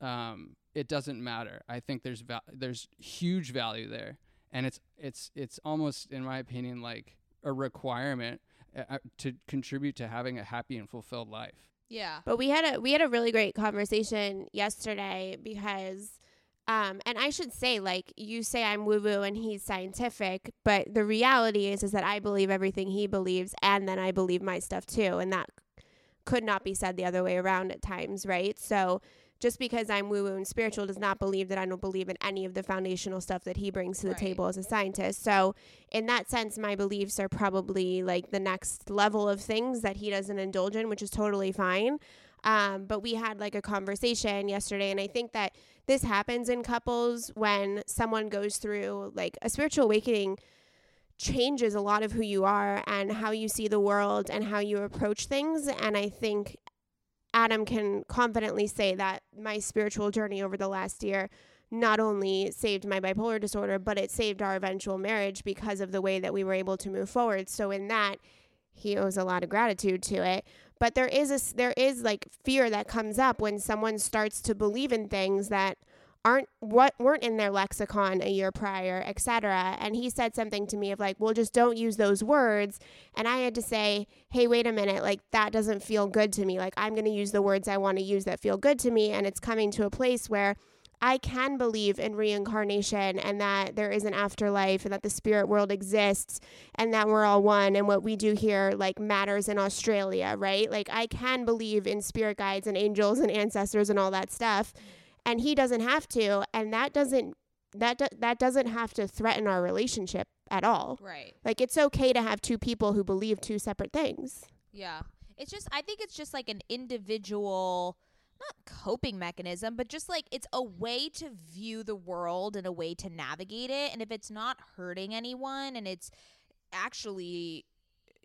um, it doesn't matter i think there's val- there's huge value there and it's it's it's almost in my opinion like a requirement uh, uh, to contribute to having a happy and fulfilled life Yeah. But we had a we had a really great conversation yesterday because um and I should say like you say I'm woo woo and he's scientific, but the reality is is that I believe everything he believes and then I believe my stuff too and that could not be said the other way around at times, right? So just because I'm woo woo and spiritual does not believe that I don't believe in any of the foundational stuff that he brings to the Right. table as a scientist. So, in that sense, my beliefs are probably like the next level of things that he doesn't indulge in, which is totally fine. Um, but we had like a conversation yesterday, and I think that this happens in couples when someone goes through like a spiritual awakening changes a lot of who you are and how you see the world and how you approach things. And I think Adam can confidently say that my spiritual journey over the last year not only saved my bipolar disorder, but it saved our eventual marriage because of the way that we were able to move forward. So in that, he owes a lot of gratitude to it. But there is a there is like fear that comes up when someone starts to believe in things that aren't what weren't in their lexicon a year prior, etc. And he said something to me of like, "Well, just don't use those words." And I had to say, "Hey, wait a minute. Like that doesn't feel good to me. Like I'm going to use the words I want to use that feel good to me." And it's coming to a place where I can believe in reincarnation and that there is an afterlife and that the spirit world exists and that we're all one and what we do here like matters in Australia, right? Like I can believe in spirit guides and angels and ancestors and all that stuff and he doesn't have to and that doesn't that do, that doesn't have to threaten our relationship at all. Right. Like it's okay to have two people who believe two separate things. Yeah. It's just I think it's just like an individual not coping mechanism, but just like it's a way to view the world and a way to navigate it. And if it's not hurting anyone and it's actually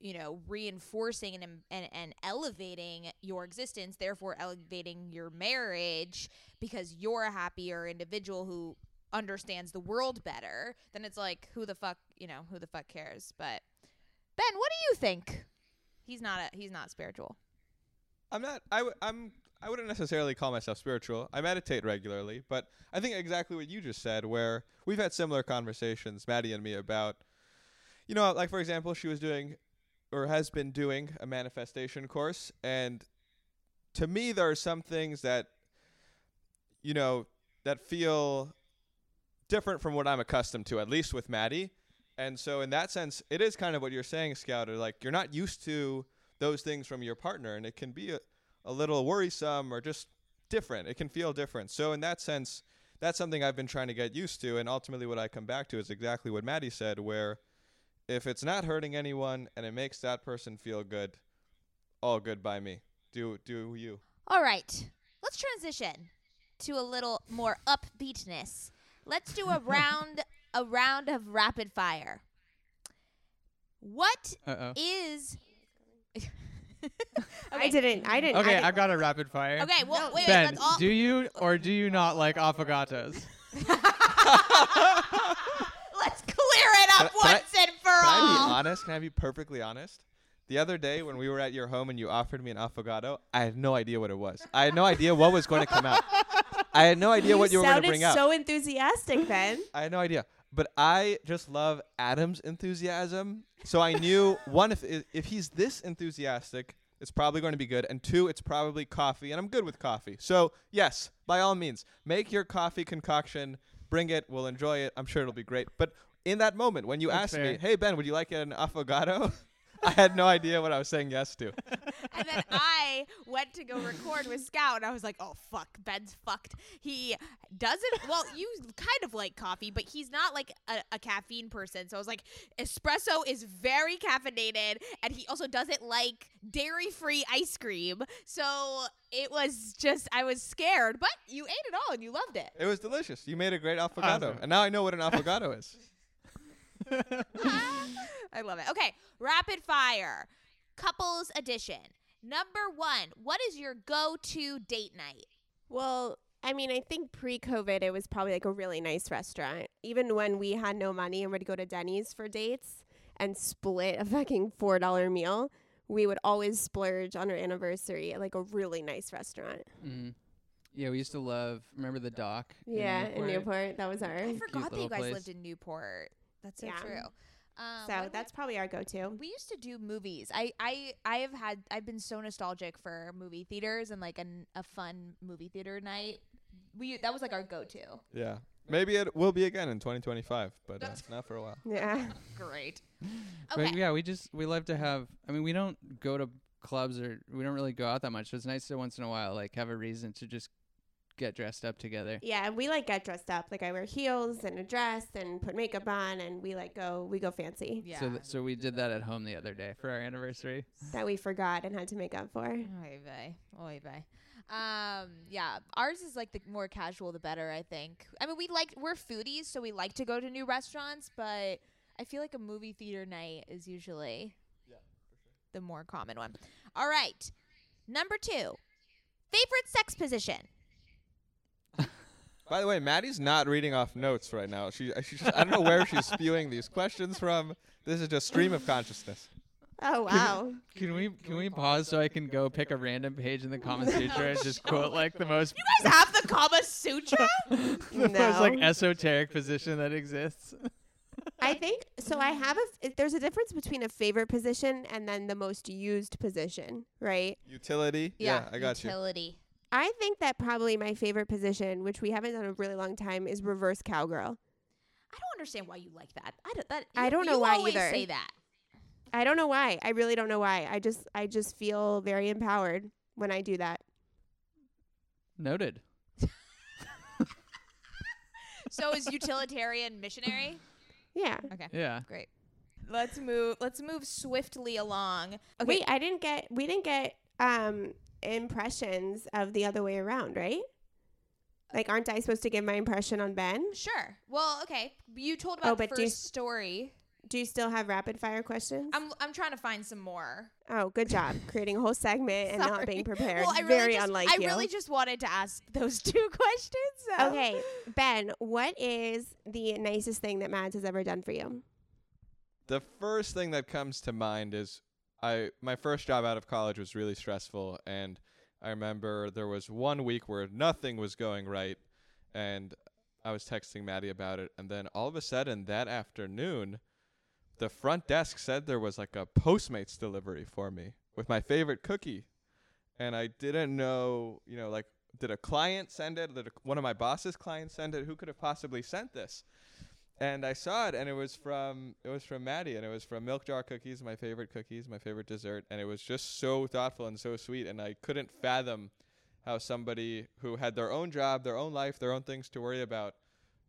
you know reinforcing and, and and elevating your existence therefore elevating your marriage because you're a happier individual who understands the world better then it's like who the fuck you know who the fuck cares but ben what do you think he's not a he's not spiritual I'm not. I w- I'm. I wouldn't necessarily call myself spiritual. I meditate regularly, but I think exactly what you just said, where we've had similar conversations, Maddie and me, about, you know, like for example, she was doing, or has been doing a manifestation course, and to me, there are some things that, you know, that feel different from what I'm accustomed to, at least with Maddie. And so, in that sense, it is kind of what you're saying, Scouter. Like you're not used to those things from your partner and it can be a, a little worrisome or just different it can feel different so in that sense that's something i've been trying to get used to and ultimately what i come back to is exactly what maddie said where if it's not hurting anyone and it makes that person feel good all good by me. Do do you. All right. Let's transition to a little more upbeatness. Let's do a round a round of rapid fire. What uh-oh. is I didn't I didn't okay I i've got a rapid fire. Okay, well, wait, wait, ben let's all do you or do you not like affogatos? Let's clear it up uh, can I- once. and for can i be honest can i be perfectly honest the other day when we were at your home and you offered me an affogato i had no idea what it was i had no idea what was going to come out i had no idea what you were going to bring out so enthusiastic then. I had no idea. But I just love Adam's enthusiasm. So I knew one if if he's this enthusiastic, it's probably going to be good, and two, it's probably coffee, and I'm good with coffee. So yes, by all means, make your coffee concoction, bring it, we'll enjoy it. I'm sure it'll be great. But in that moment when you That's asked me, "Hey Ben, would you like an affogato?" I had no idea what I was saying yes to. and then I went to go record with Scout, and I was like, "Oh fuck, Ben's fucked. He doesn't. Well, you kind of like coffee, but he's not like a, a caffeine person. So I was like, espresso is very caffeinated, and he also doesn't like dairy-free ice cream. So it was just, I was scared, but you ate it all and you loved it. It was delicious. You made a great affogato, Awesome. and now I know what an affogato is. I love it. Okay, rapid fire. Couples edition. Number one, what is your go to date night? Well, I mean, I think pre-COVID, it was probably like a really nice restaurant. Even when we had no money and would go to Denny's for dates and split a fucking four dollar meal, we would always splurge on our anniversary at like a really nice restaurant. Mhm. Yeah, we used to love. Remember the dock? Yeah, in Newport, that was our I ours. forgot that you guys place. lived in Newport. That's so Yeah. true. Um, So what- that's probably our go-to. we used to do movies. I, I I have had I've been so nostalgic for movie theaters and like an, a fun movie theater night. We that was like our go to. Yeah. Maybe it will be again in 2025, but uh, not for a while. Yeah. Great. But yeah, we just we love to have. I mean, we don't go to clubs or we don't really go out that much. So it's nice to once in a while like have a reason to just get dressed up together. Yeah, and we like get dressed up. Like I wear heels and a dress and put makeup on, and we like go we go fancy. Yeah. So th- so we did that at home the other day for our anniversary. That we forgot and had to make up for. Oy vey. Oy vey. Um, yeah, ours is like the more casual, the better. I think. I mean, we like we're foodies, so we like to go to new restaurants, but I feel like a movie theater night is usually the more common one. All right, number two, favorite sex position. By the way, Maddie's not reading off notes right now. She, uh, she's just, I don't know where she's spewing these questions from. This is just stream of consciousness. Oh wow! Can we can we pause so I can go pick a random page in the Kama Sutra and just quote like the most You guys have the Kama Sutra? the most like esoteric position that exists? I think so. I have a. f- There's a difference between a favorite position and then the most used position, right? Utility. Yeah, I got you. utility. I think that probably my favorite position, which we haven't done in a really long time, is reverse cowgirl. I don't understand why you like that. I don't. That I don't know you why either. Say that. I don't know why. I really don't know why. I just I just feel very empowered when I do that. Noted. So is utilitarian missionary? Yeah. Okay. Yeah. Great. Let's move. Let's move swiftly along. Okay. Wait, I didn't get. We didn't get um impressions of the other way around, right? Like, aren't I supposed to give my impression on Ben? Sure. Well, okay. You told Oh, about the but do you- first story. Do you still have rapid fire questions? I'm I'm trying to find some more. oh, good job creating a whole segment and not being prepared. Well, I really very just, unlike I you. really just wanted to ask those two questions. so- okay, Ben, what is the nicest thing that Mads has ever done for you? The first thing that comes to mind is I my first job out of college was really stressful and I remember there was one week where nothing was going right and I was texting Maddie about it and then all of a sudden that afternoon the front desk said there was like a Postmates delivery for me with my favorite cookie and I didn't know, you know, like did a client send it? Did a, one of my boss's clients send it? Who could have possibly sent this? And I saw it, and it was from it was from Maddie, and it was from Milk Jar Cookies, my favorite cookies, my favorite dessert, and it was just so thoughtful and so sweet, and I couldn't fathom how somebody who had their own job, their own life, their own things to worry about,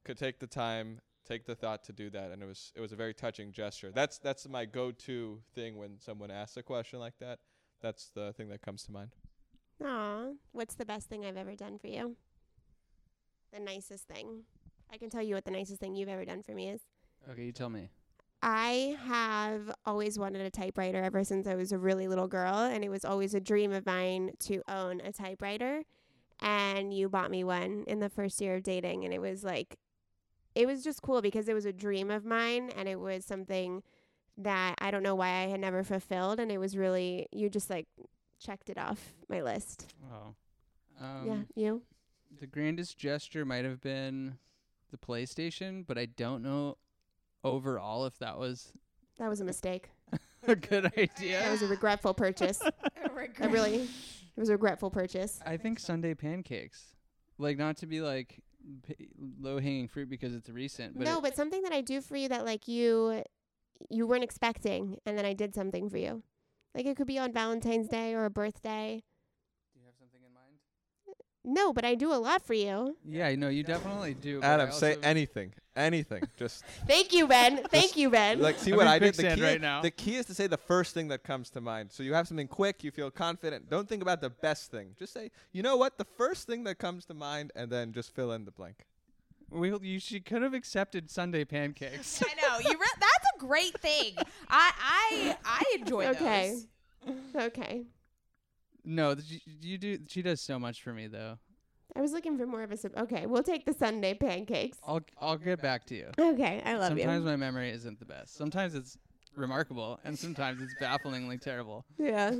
could take the time, take the thought to do that, and it was it was a very touching gesture. That's that's my go-to thing when someone asks a question like that. That's the thing that comes to mind. Aw, what's the best thing I've ever done for you? The nicest thing. I can tell you what the nicest thing you've ever done for me is. Okay, you tell me. I have always wanted a typewriter ever since I was a really little girl, and it was always a dream of mine to own a typewriter. And you bought me one in the first year of dating, and it was like, it was just cool because it was a dream of mine, and it was something that I don't know why I had never fulfilled, and it was really you just like checked it off my list. Oh, Um, yeah, you. The grandest gesture might have been the PlayStation, but I don't know overall if that was That was a mistake. a good That idea. was a regretful purchase. I really, it was a regretful purchase. I think Sunday pancakes. Like not to be like p- low hanging fruit because it's recent, but no, but something that I do for you that like you, you weren't expecting, and then I did something for you. Like it could be on Valentine's Day or a birthday. do you have something in mind? No, but I do a lot for you. Yeah, no, you definitely do. but I Adam, say also- anything, anything. Just Thank you, Ben. Thank you, Ben. like see I'm what in I did. The quicksand key, right now. the key is to say the first thing that comes to mind. So you have something quick, you feel confident. Don't think about the best thing. Just say, you know what, the first thing that comes to mind, and then just fill in the blank. We, you she could have accepted Sunday pancakes. I know you. Re- that's a great thing. I I I enjoy Okay. those. Okay. No, th- you, do. She does so much for me, though. I was looking for more of a. Sub- okay, we'll take the Sunday pancakes. I'll I'll get back to you. Okay, I love Sometimes you. Sometimes my memory isn't the best. Sometimes it's remarkable, and sometimes it's bafflingly terrible. Yeah.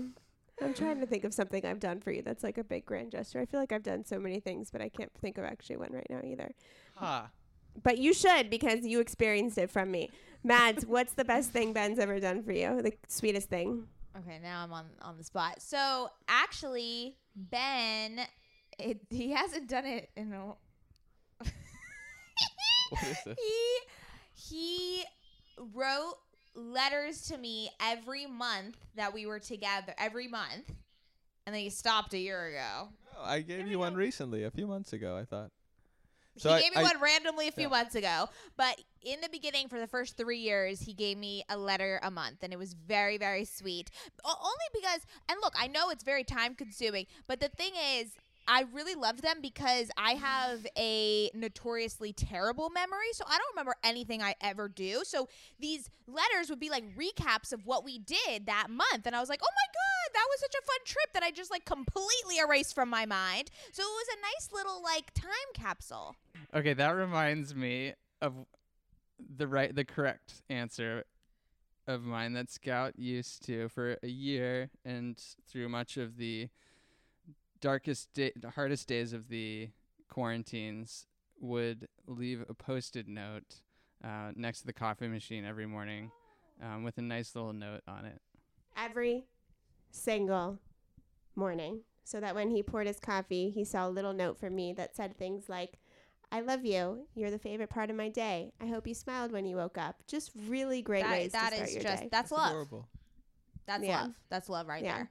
I'm trying to think of something I've done for you that's like a big grand gesture. I feel like I've done so many things, but I can't think of actually one right now either. Ha. But you should because you experienced it from me. Mads, what's the best thing Ben's ever done for you? The sweetest thing? Okay, now I'm on on the spot. So actually, Ben, it, he hasn't done it in a. What is this? he he wrote letters to me every month that we were together every month, and then he stopped a year ago. No, I gave There you we one go. recently, a few months ago. I thought. He I- gave me I- one randomly a few yeah. months ago, but in the beginning, for the first three years, he gave me a letter a month, and it was very, very sweet. O- only because, and look, I know it's very time consuming, but the thing is, I really loved them because I have a notoriously terrible memory, so I don't remember anything I ever do. So these letters would be like recaps of what we did that month, and I was like, "Oh my god, that was such a fun trip that I just like completely erased from my mind." So it was a nice little like time capsule. Okay, that reminds me of the right, the correct answer of mine that Scout used to for a year and through much of the darkest, da- the hardest days of the quarantines would leave a Post-it note uh, next to the coffee machine every morning um, with a nice little note on it. Every single morning. So that when he poured his coffee, he saw a little note from me that said things like, I love you. You're the favorite part of my day. I hope you smiled when you woke up. Just really great That, ways that to start is your just day. that's love. Adorable. That's Yeah. love. That's love right Yeah. there.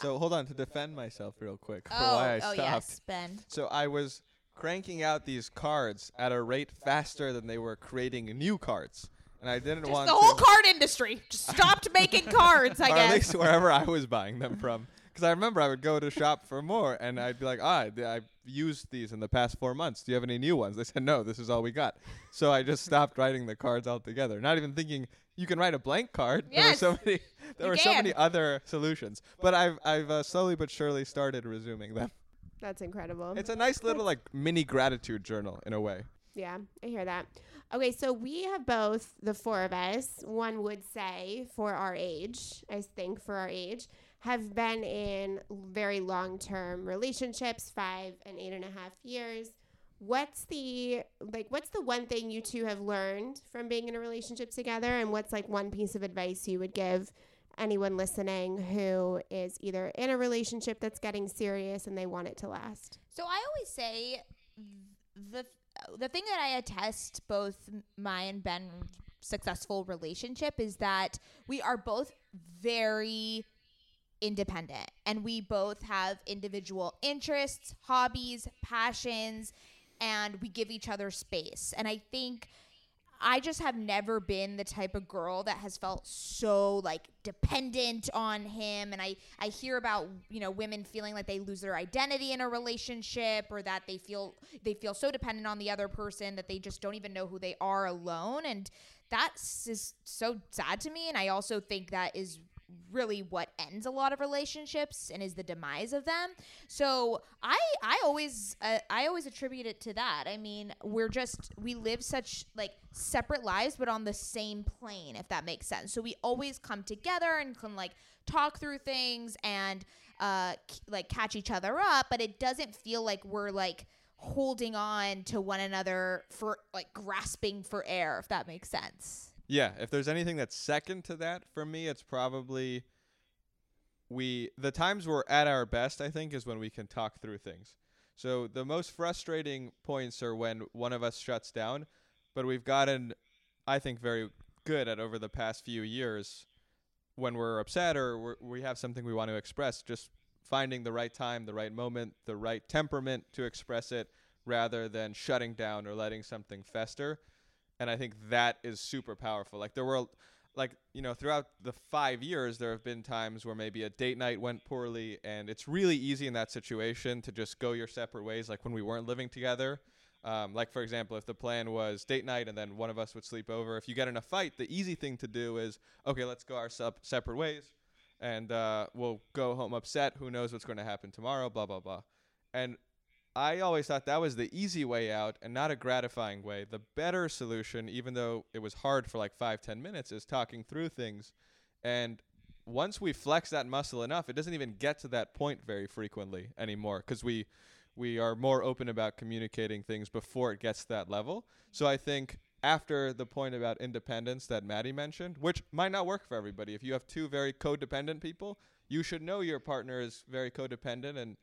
So hold on to defend myself real quick for Oh, why I oh stopped. yes, Ben. So I was cranking out these cards at a rate faster than they were creating new cards, and I didn't Just want the whole to. card industry just stopped making cards. I or guess. at least wherever I was buying them from. Because I remember I would go to shop for more, and I'd be like, ah, I've used these in the past four months. Do you have any new ones? They said, no, this is all we got. So I just stopped writing the cards altogether, not even thinking you can write a blank card. There were so many, there you were so many other solutions. But I've, I've uh, slowly but surely started resuming them. That's incredible. It's a nice little like mini gratitude journal in a way. Yeah, I hear that. Okay, so we have both, the four of us, one would say for our age, I think for our age, have been in very long term relationships, five and eight and a half years. What's the like what's the one thing you two have learned from being in a relationship together and what's like one piece of advice you would give anyone listening who is either in a relationship that's getting serious and they want it to last? So I always say the the thing that I attest both my and Ben successful relationship is that we are both very independent and we both have individual interests, hobbies, passions, and we give each other space. And I think I just have never been the type of girl that has felt so like dependent on him. And I I hear about you know women feeling like they lose their identity in a relationship or that they feel they feel so dependent on the other person that they just don't even know who they are alone. And that's is so sad to me. And I also think that is really what ends a lot of relationships and is the demise of them. So I I always uh, I always attribute it to that. I mean, we're just we live such like separate lives but on the same plane if that makes sense. So we always come together and can like talk through things and uh k- like catch each other up, but it doesn't feel like we're like holding on to one another for like grasping for air if that makes sense. Yeah, if there's anything that's second to that for me, it's probably we the times we're at our best, I think, is when we can talk through things. So the most frustrating points are when one of us shuts down, but we've gotten I think very good at over the past few years when we're upset or we're, we have something we want to express, just finding the right time, the right moment, the right temperament to express it rather than shutting down or letting something fester and I think that is super powerful. Like there were, like you know, throughout the five years, there have been times where maybe a date night went poorly, and it's really easy in that situation to just go your separate ways. Like when we weren't living together, Um, like for example, if the plan was date night and then one of us would sleep over, if you get in a fight, the easy thing to do is okay, let's go our sup- separate ways, and uh, we'll go home upset. Who knows what's going to happen tomorrow? Blah blah blah. And I always thought that was the easy way out and not a gratifying way. The better solution, even though it was hard for like five ten minutes, is talking through things. And once we flex that muscle enough, it doesn't even get to that point very frequently anymore because we we are more open about communicating things before it gets to that level. So I think after the point about independence that Maddie mentioned, which might not work for everybody. If you have two very codependent people, you should know your partner is very codependent and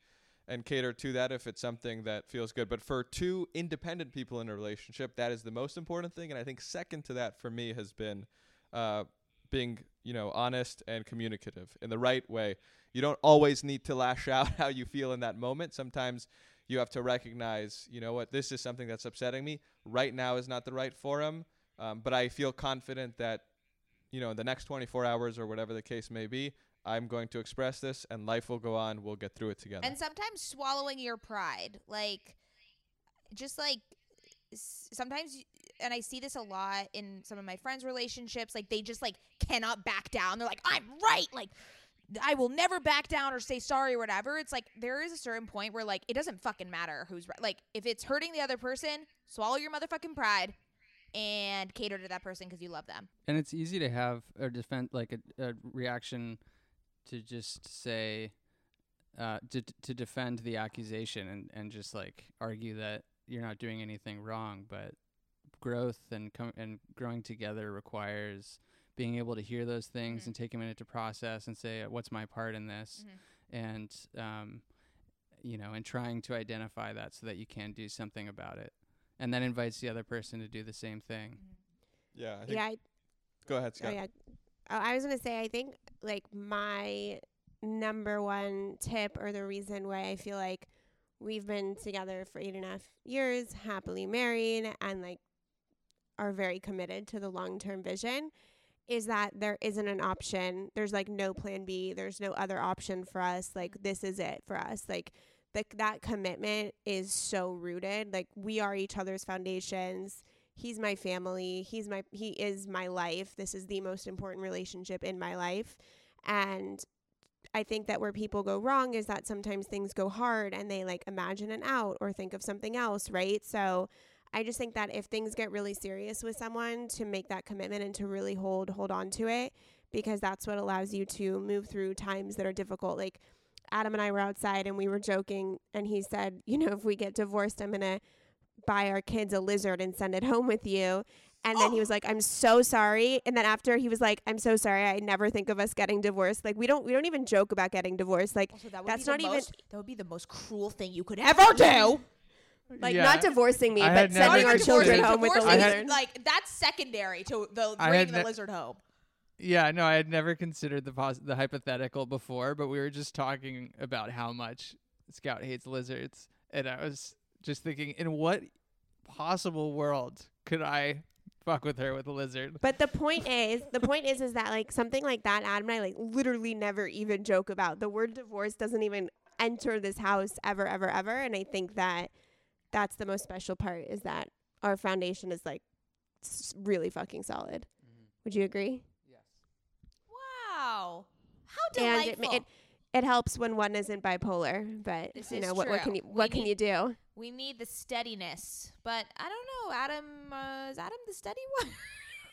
and cater to that if it's something that feels good. But for two independent people in a relationship, that is the most important thing. And I think second to that for me has been uh, being you know honest and communicative in the right way. You don't always need to lash out how you feel in that moment. Sometimes you have to recognize, you know what, this is something that's upsetting me. Right now is not the right forum, um, but I feel confident that, you know, in the next 24 hours or whatever the case may be, I'm going to express this and life will go on. We'll get through it together. And sometimes swallowing your pride, like just like sometimes and I see this a lot in some of my friends' relationships, like they just like cannot back down. They're like, "I'm right." Like I will never back down or say sorry or whatever. It's like there is a certain point where like it doesn't fucking matter who's right. Like if it's hurting the other person, swallow your motherfucking pride and cater to that person because you love them. And it's easy to have a defend like a, a reaction to just say uh, to to defend the accusation and and just like argue that you're not doing anything wrong, but growth and com- and growing together requires being able to hear those things Mhm. and take a minute to process and say what's my part in this Mhm. and um you know and trying to identify that so that you can do something about it and then invites the other person to do the same thing yeah, I think, Yeah, I, go ahead, Scott. oh Scott. yeah. Oh, I was gonna say, I think like my number one tip or the reason why I feel like we've been together for eight and a half years, happily married, and like are very committed to the long term vision is that there isn't an option. There's like no plan B. There's no other option for us. Like this is it for us. Like the, that commitment is so rooted. Like we are each other's foundations. He's my family. He's my he is my life. This is the most important relationship in my life. And I think that where people go wrong is that sometimes things go hard and they like imagine an out or think of something else, right? So I just think that if things get really serious with someone to make that commitment and to really hold hold on to it because that's what allows you to move through times that are difficult. Like Adam and I were outside and we were joking and he said, you know, if we get divorced, I'm going to buy our kids a lizard and send it home with you. And then he was oh. like, "I'm so sorry." And then after he was like, "I'm so sorry. I never think of us getting divorced. Like we don't we don't even joke about getting divorced. Like Also, that would That's be the not even- most, that would be the most cruel thing you could ever do. like Yeah. not divorcing me, I but sending our considered- children home with the Divorcing is, lizard." like that's secondary to the bringing had the ne- lizard home. Yeah, no, I had never considered the pos- the hypothetical before, but we were just talking about how much Scout hates lizards, and I was just thinking, in what possible world could I fuck with her with a lizard? But the point is, the point is, is that like something like that, Adam and I like literally never even joke about. The word divorce doesn't even enter this house ever, ever, ever. And I think that that's the most special part is that our foundation is like s- really fucking solid. Mm-hmm. Would you agree? Yes. Wow, how And delightful! it, ma- it it helps when one isn't bipolar, but This you know what? What can you We what can need- you do? We need the steadiness, but I don't know. Adam uh, is Adam the steady one?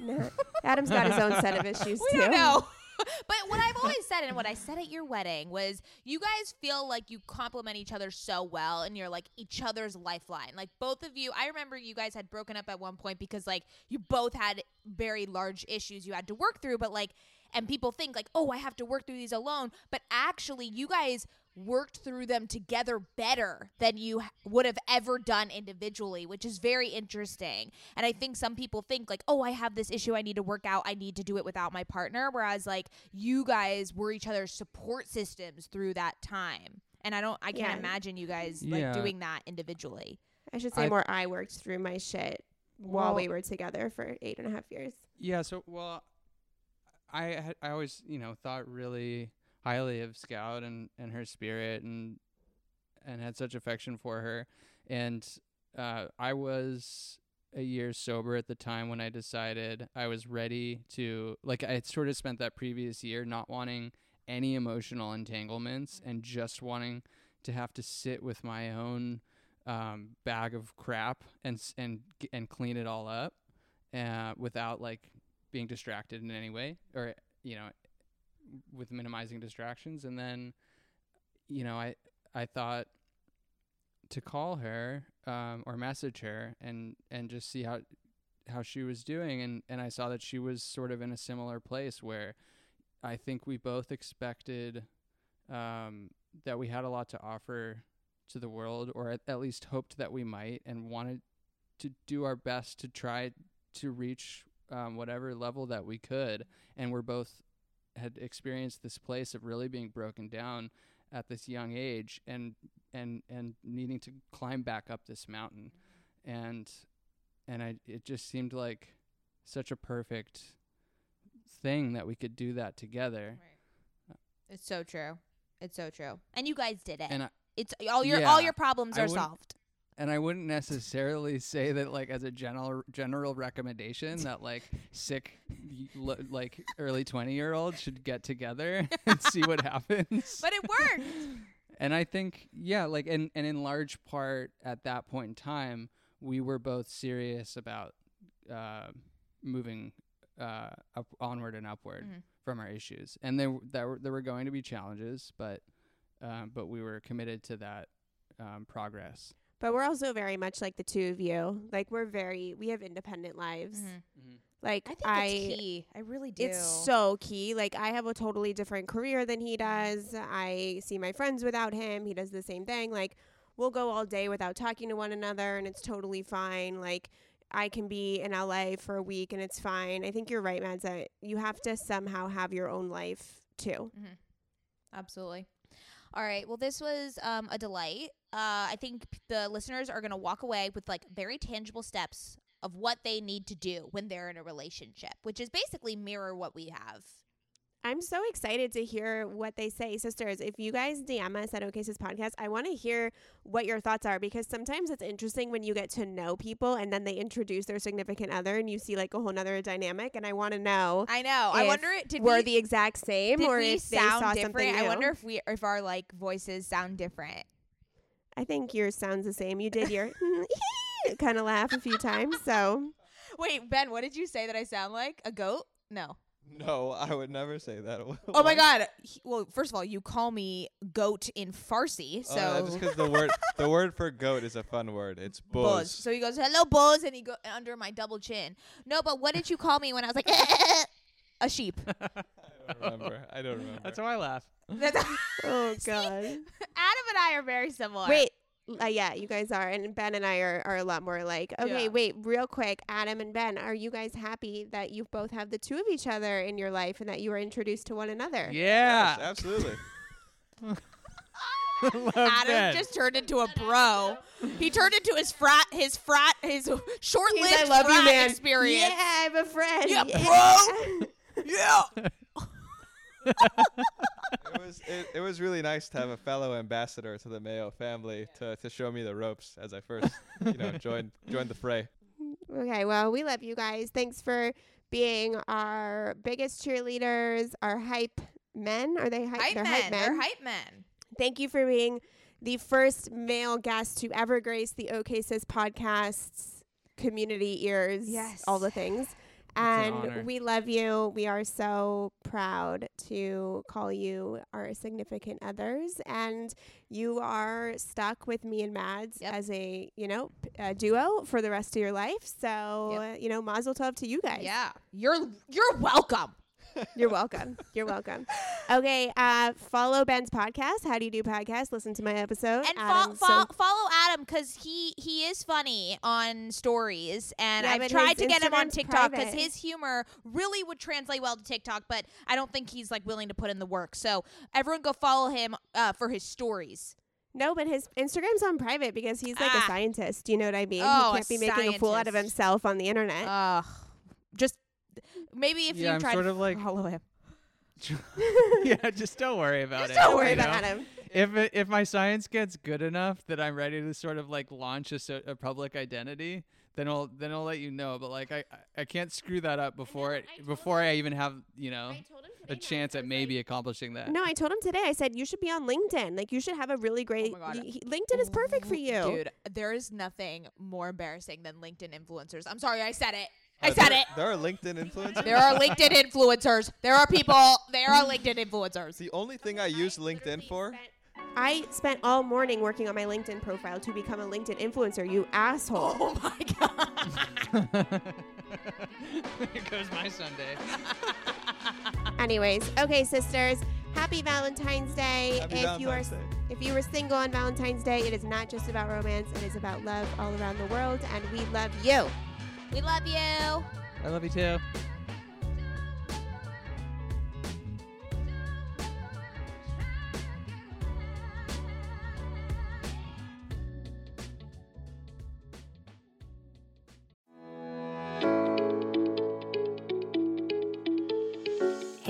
No. Adam's got his own set of issues we too. don't know. but what I've always said and what I said at your wedding was you guys feel like you complement each other so well and you're like each other's lifeline. Like both of you, I remember you guys had broken up at one point because like you both had very large issues you had to work through, but like and people think like, "Oh, I have to work through these alone." But actually, you guys worked through them together better than you would have ever done individually, which is very interesting. And I think some people think like, "Oh, I have this issue I need to work out. I need to do it without my partner." Whereas like you guys were each other's support systems through that time. And I don't I can't Yeah. imagine you guys Yeah. like doing that individually. I should say I- more. I worked through my shit while Well- we were together for eight and a half years. Yeah. So, well, I had, I always you know thought really highly of Scout and and her spirit and and had such affection for her, and uh, I was a year sober at the time when I decided I was ready to like I had sort of spent that previous year not wanting any emotional entanglements and just wanting to have to sit with my own um, bag of crap and and and clean it all up uh, without like being distracted in any way or you know with minimizing distractions. And then you know I I thought to call her um, or message her and and just see how how she was doing. And and I saw that she was sort of in a similar place where I think we both expected um, that we had a lot to offer to the world or at, at least hoped that we might and wanted to do our best to try to reach um, whatever level that we could. And we're both had experienced this place of really being broken down at this young age and and and needing to climb back up this mountain and and I it just seemed like such a perfect thing that we could do that together It's so true. It's so true. And you guys did it. and I, it's all your Yeah, all your problems are solved. And I wouldn't necessarily say that like as a general general recommendation that like sick like early 20 year olds should get together and see what happens But it worked. and I think yeah, like and and in large part at that point in time, we were both serious about uh, moving uh, up onward and upward Mhm. from our issues, and there there were there were going to be challenges, but um, but we were committed to that um, progress. But we're also very much like the two of you. Like we're very we have independent lives. Mhm. Like I think I it's key. I really do. It's so key. Like I have a totally different career than he mm-hmm. does. I see my friends without him. He does the same thing. Like we'll go all day without talking to one another and it's totally fine. Like I can be in LA for a week and it's fine. I think you're right, Mads, that you have to somehow have your own life too. Mm-hmm. Absolutely. All right. Well, this was um, a delight. Uh, I think the listeners are going to walk away with like very tangible steps of what they need to do when they're in a relationship, which is basically mirror what we have. I'm so excited to hear what they say. Sisters, if you guys DM us at OKSIS Podcast, I want to hear what your thoughts are because sometimes it's interesting when you get to know people and then they introduce their significant other and you see like a whole nother dynamic. And I want to know I know. I wonder it did we're we, the exact same or if they saw sound something different? new. I wonder if we if our like voices sound different. I think yours sounds the same. You did your kind of laugh a few times. So Wait, Ben, what did you say that I sound like? A goat? No. No, I would never say that. Oh my god. He- well, first of all, you call me goat in Farsi, uh, so Oh, that's just because the word the word for goat is a fun word. It's buzz. Buzz. So he goes, "Hello, Buzz," and he go under my double chin. No, but what did you call me when I was like a sheep? I don't remember. I don't remember. That's how I laugh. That's- Oh God. Adam and I are very similar. Wait. Uh, yeah, you guys are, and Ben and I are, are a lot more like. Okay, Yeah. wait, real quick, Adam and Ben, are you guys happy that you both have the two of each other in your life and that you were introduced to one another? Yeah. Yes, absolutely. Love Adam that. just turned into a bro. He turned into his frat, his frat, his short-lived He's, I love frat you, man. experience. Yeah, I have a friend. Yeah, bro. Yeah. It was it, it was really nice to have a fellow ambassador to the Mayo family to, to show me the ropes as I first you know joined joined the fray. Okay, well, we love you guys. Thanks for being our biggest cheerleaders, our hype men. Are they hype? Hype They're men. hype They're hype men. Thank you for being the first male guest to ever grace the OK Sis podcasts community ears. Yes. All the things. An. And we love you. We are so proud to call you our significant others. And you are stuck with me and Mads Yep. as a, you know, p- a duo for the rest of your life. So, Yep. uh, you know, mazel tov to you guys. Yeah. You're you're welcome. You're welcome. You're welcome. Okay, uh, follow Ben's podcast. How do you do podcast? Listen to my episode. And fo- Adam, fo- so- follow Adam because he he is funny on stories, and Yeah, I've tried to get him on TikTok because his humor really would translate well to TikTok, but I don't think he's like willing to put in the work. So everyone go follow him uh, for his stories. no, but his Instagram's on private because he's like Ah. a scientist. You know what I mean? Oh, he can't be making a fool out of himself on the internet. Ugh. just maybe if Yeah, you I'm try sort to of like- follow him. yeah, just don't worry about Just it. don't you worry know? about him. if it, if my science gets good enough that I'm ready to sort of like launch a, so, a public identity, then I'll then I'll let you know. But like I I can't screw that up before it I told before I even have you know a chance at maybe accomplishing that. No, I told him today. I said you should be on LinkedIn. Like you should have a really oh great. Oh my God. y- y- LinkedIn is perfect for you. Dude, there is nothing more embarrassing than LinkedIn influencers. I'm sorry, I said it. I said there, it. There are LinkedIn influencers. There are LinkedIn influencers. There are people. There are LinkedIn influencers. the only thing I use LinkedIn for. I spent all morning working on my LinkedIn profile to become a LinkedIn influencer. You asshole. Oh my god. Here goes my Sunday. Anyways, okay, sisters. Happy Valentine's Day. Happy if you are Day. if you were single on Valentine's Day, it is not just about romance. It is about love all around the world, and we love you. We love you. I love you too.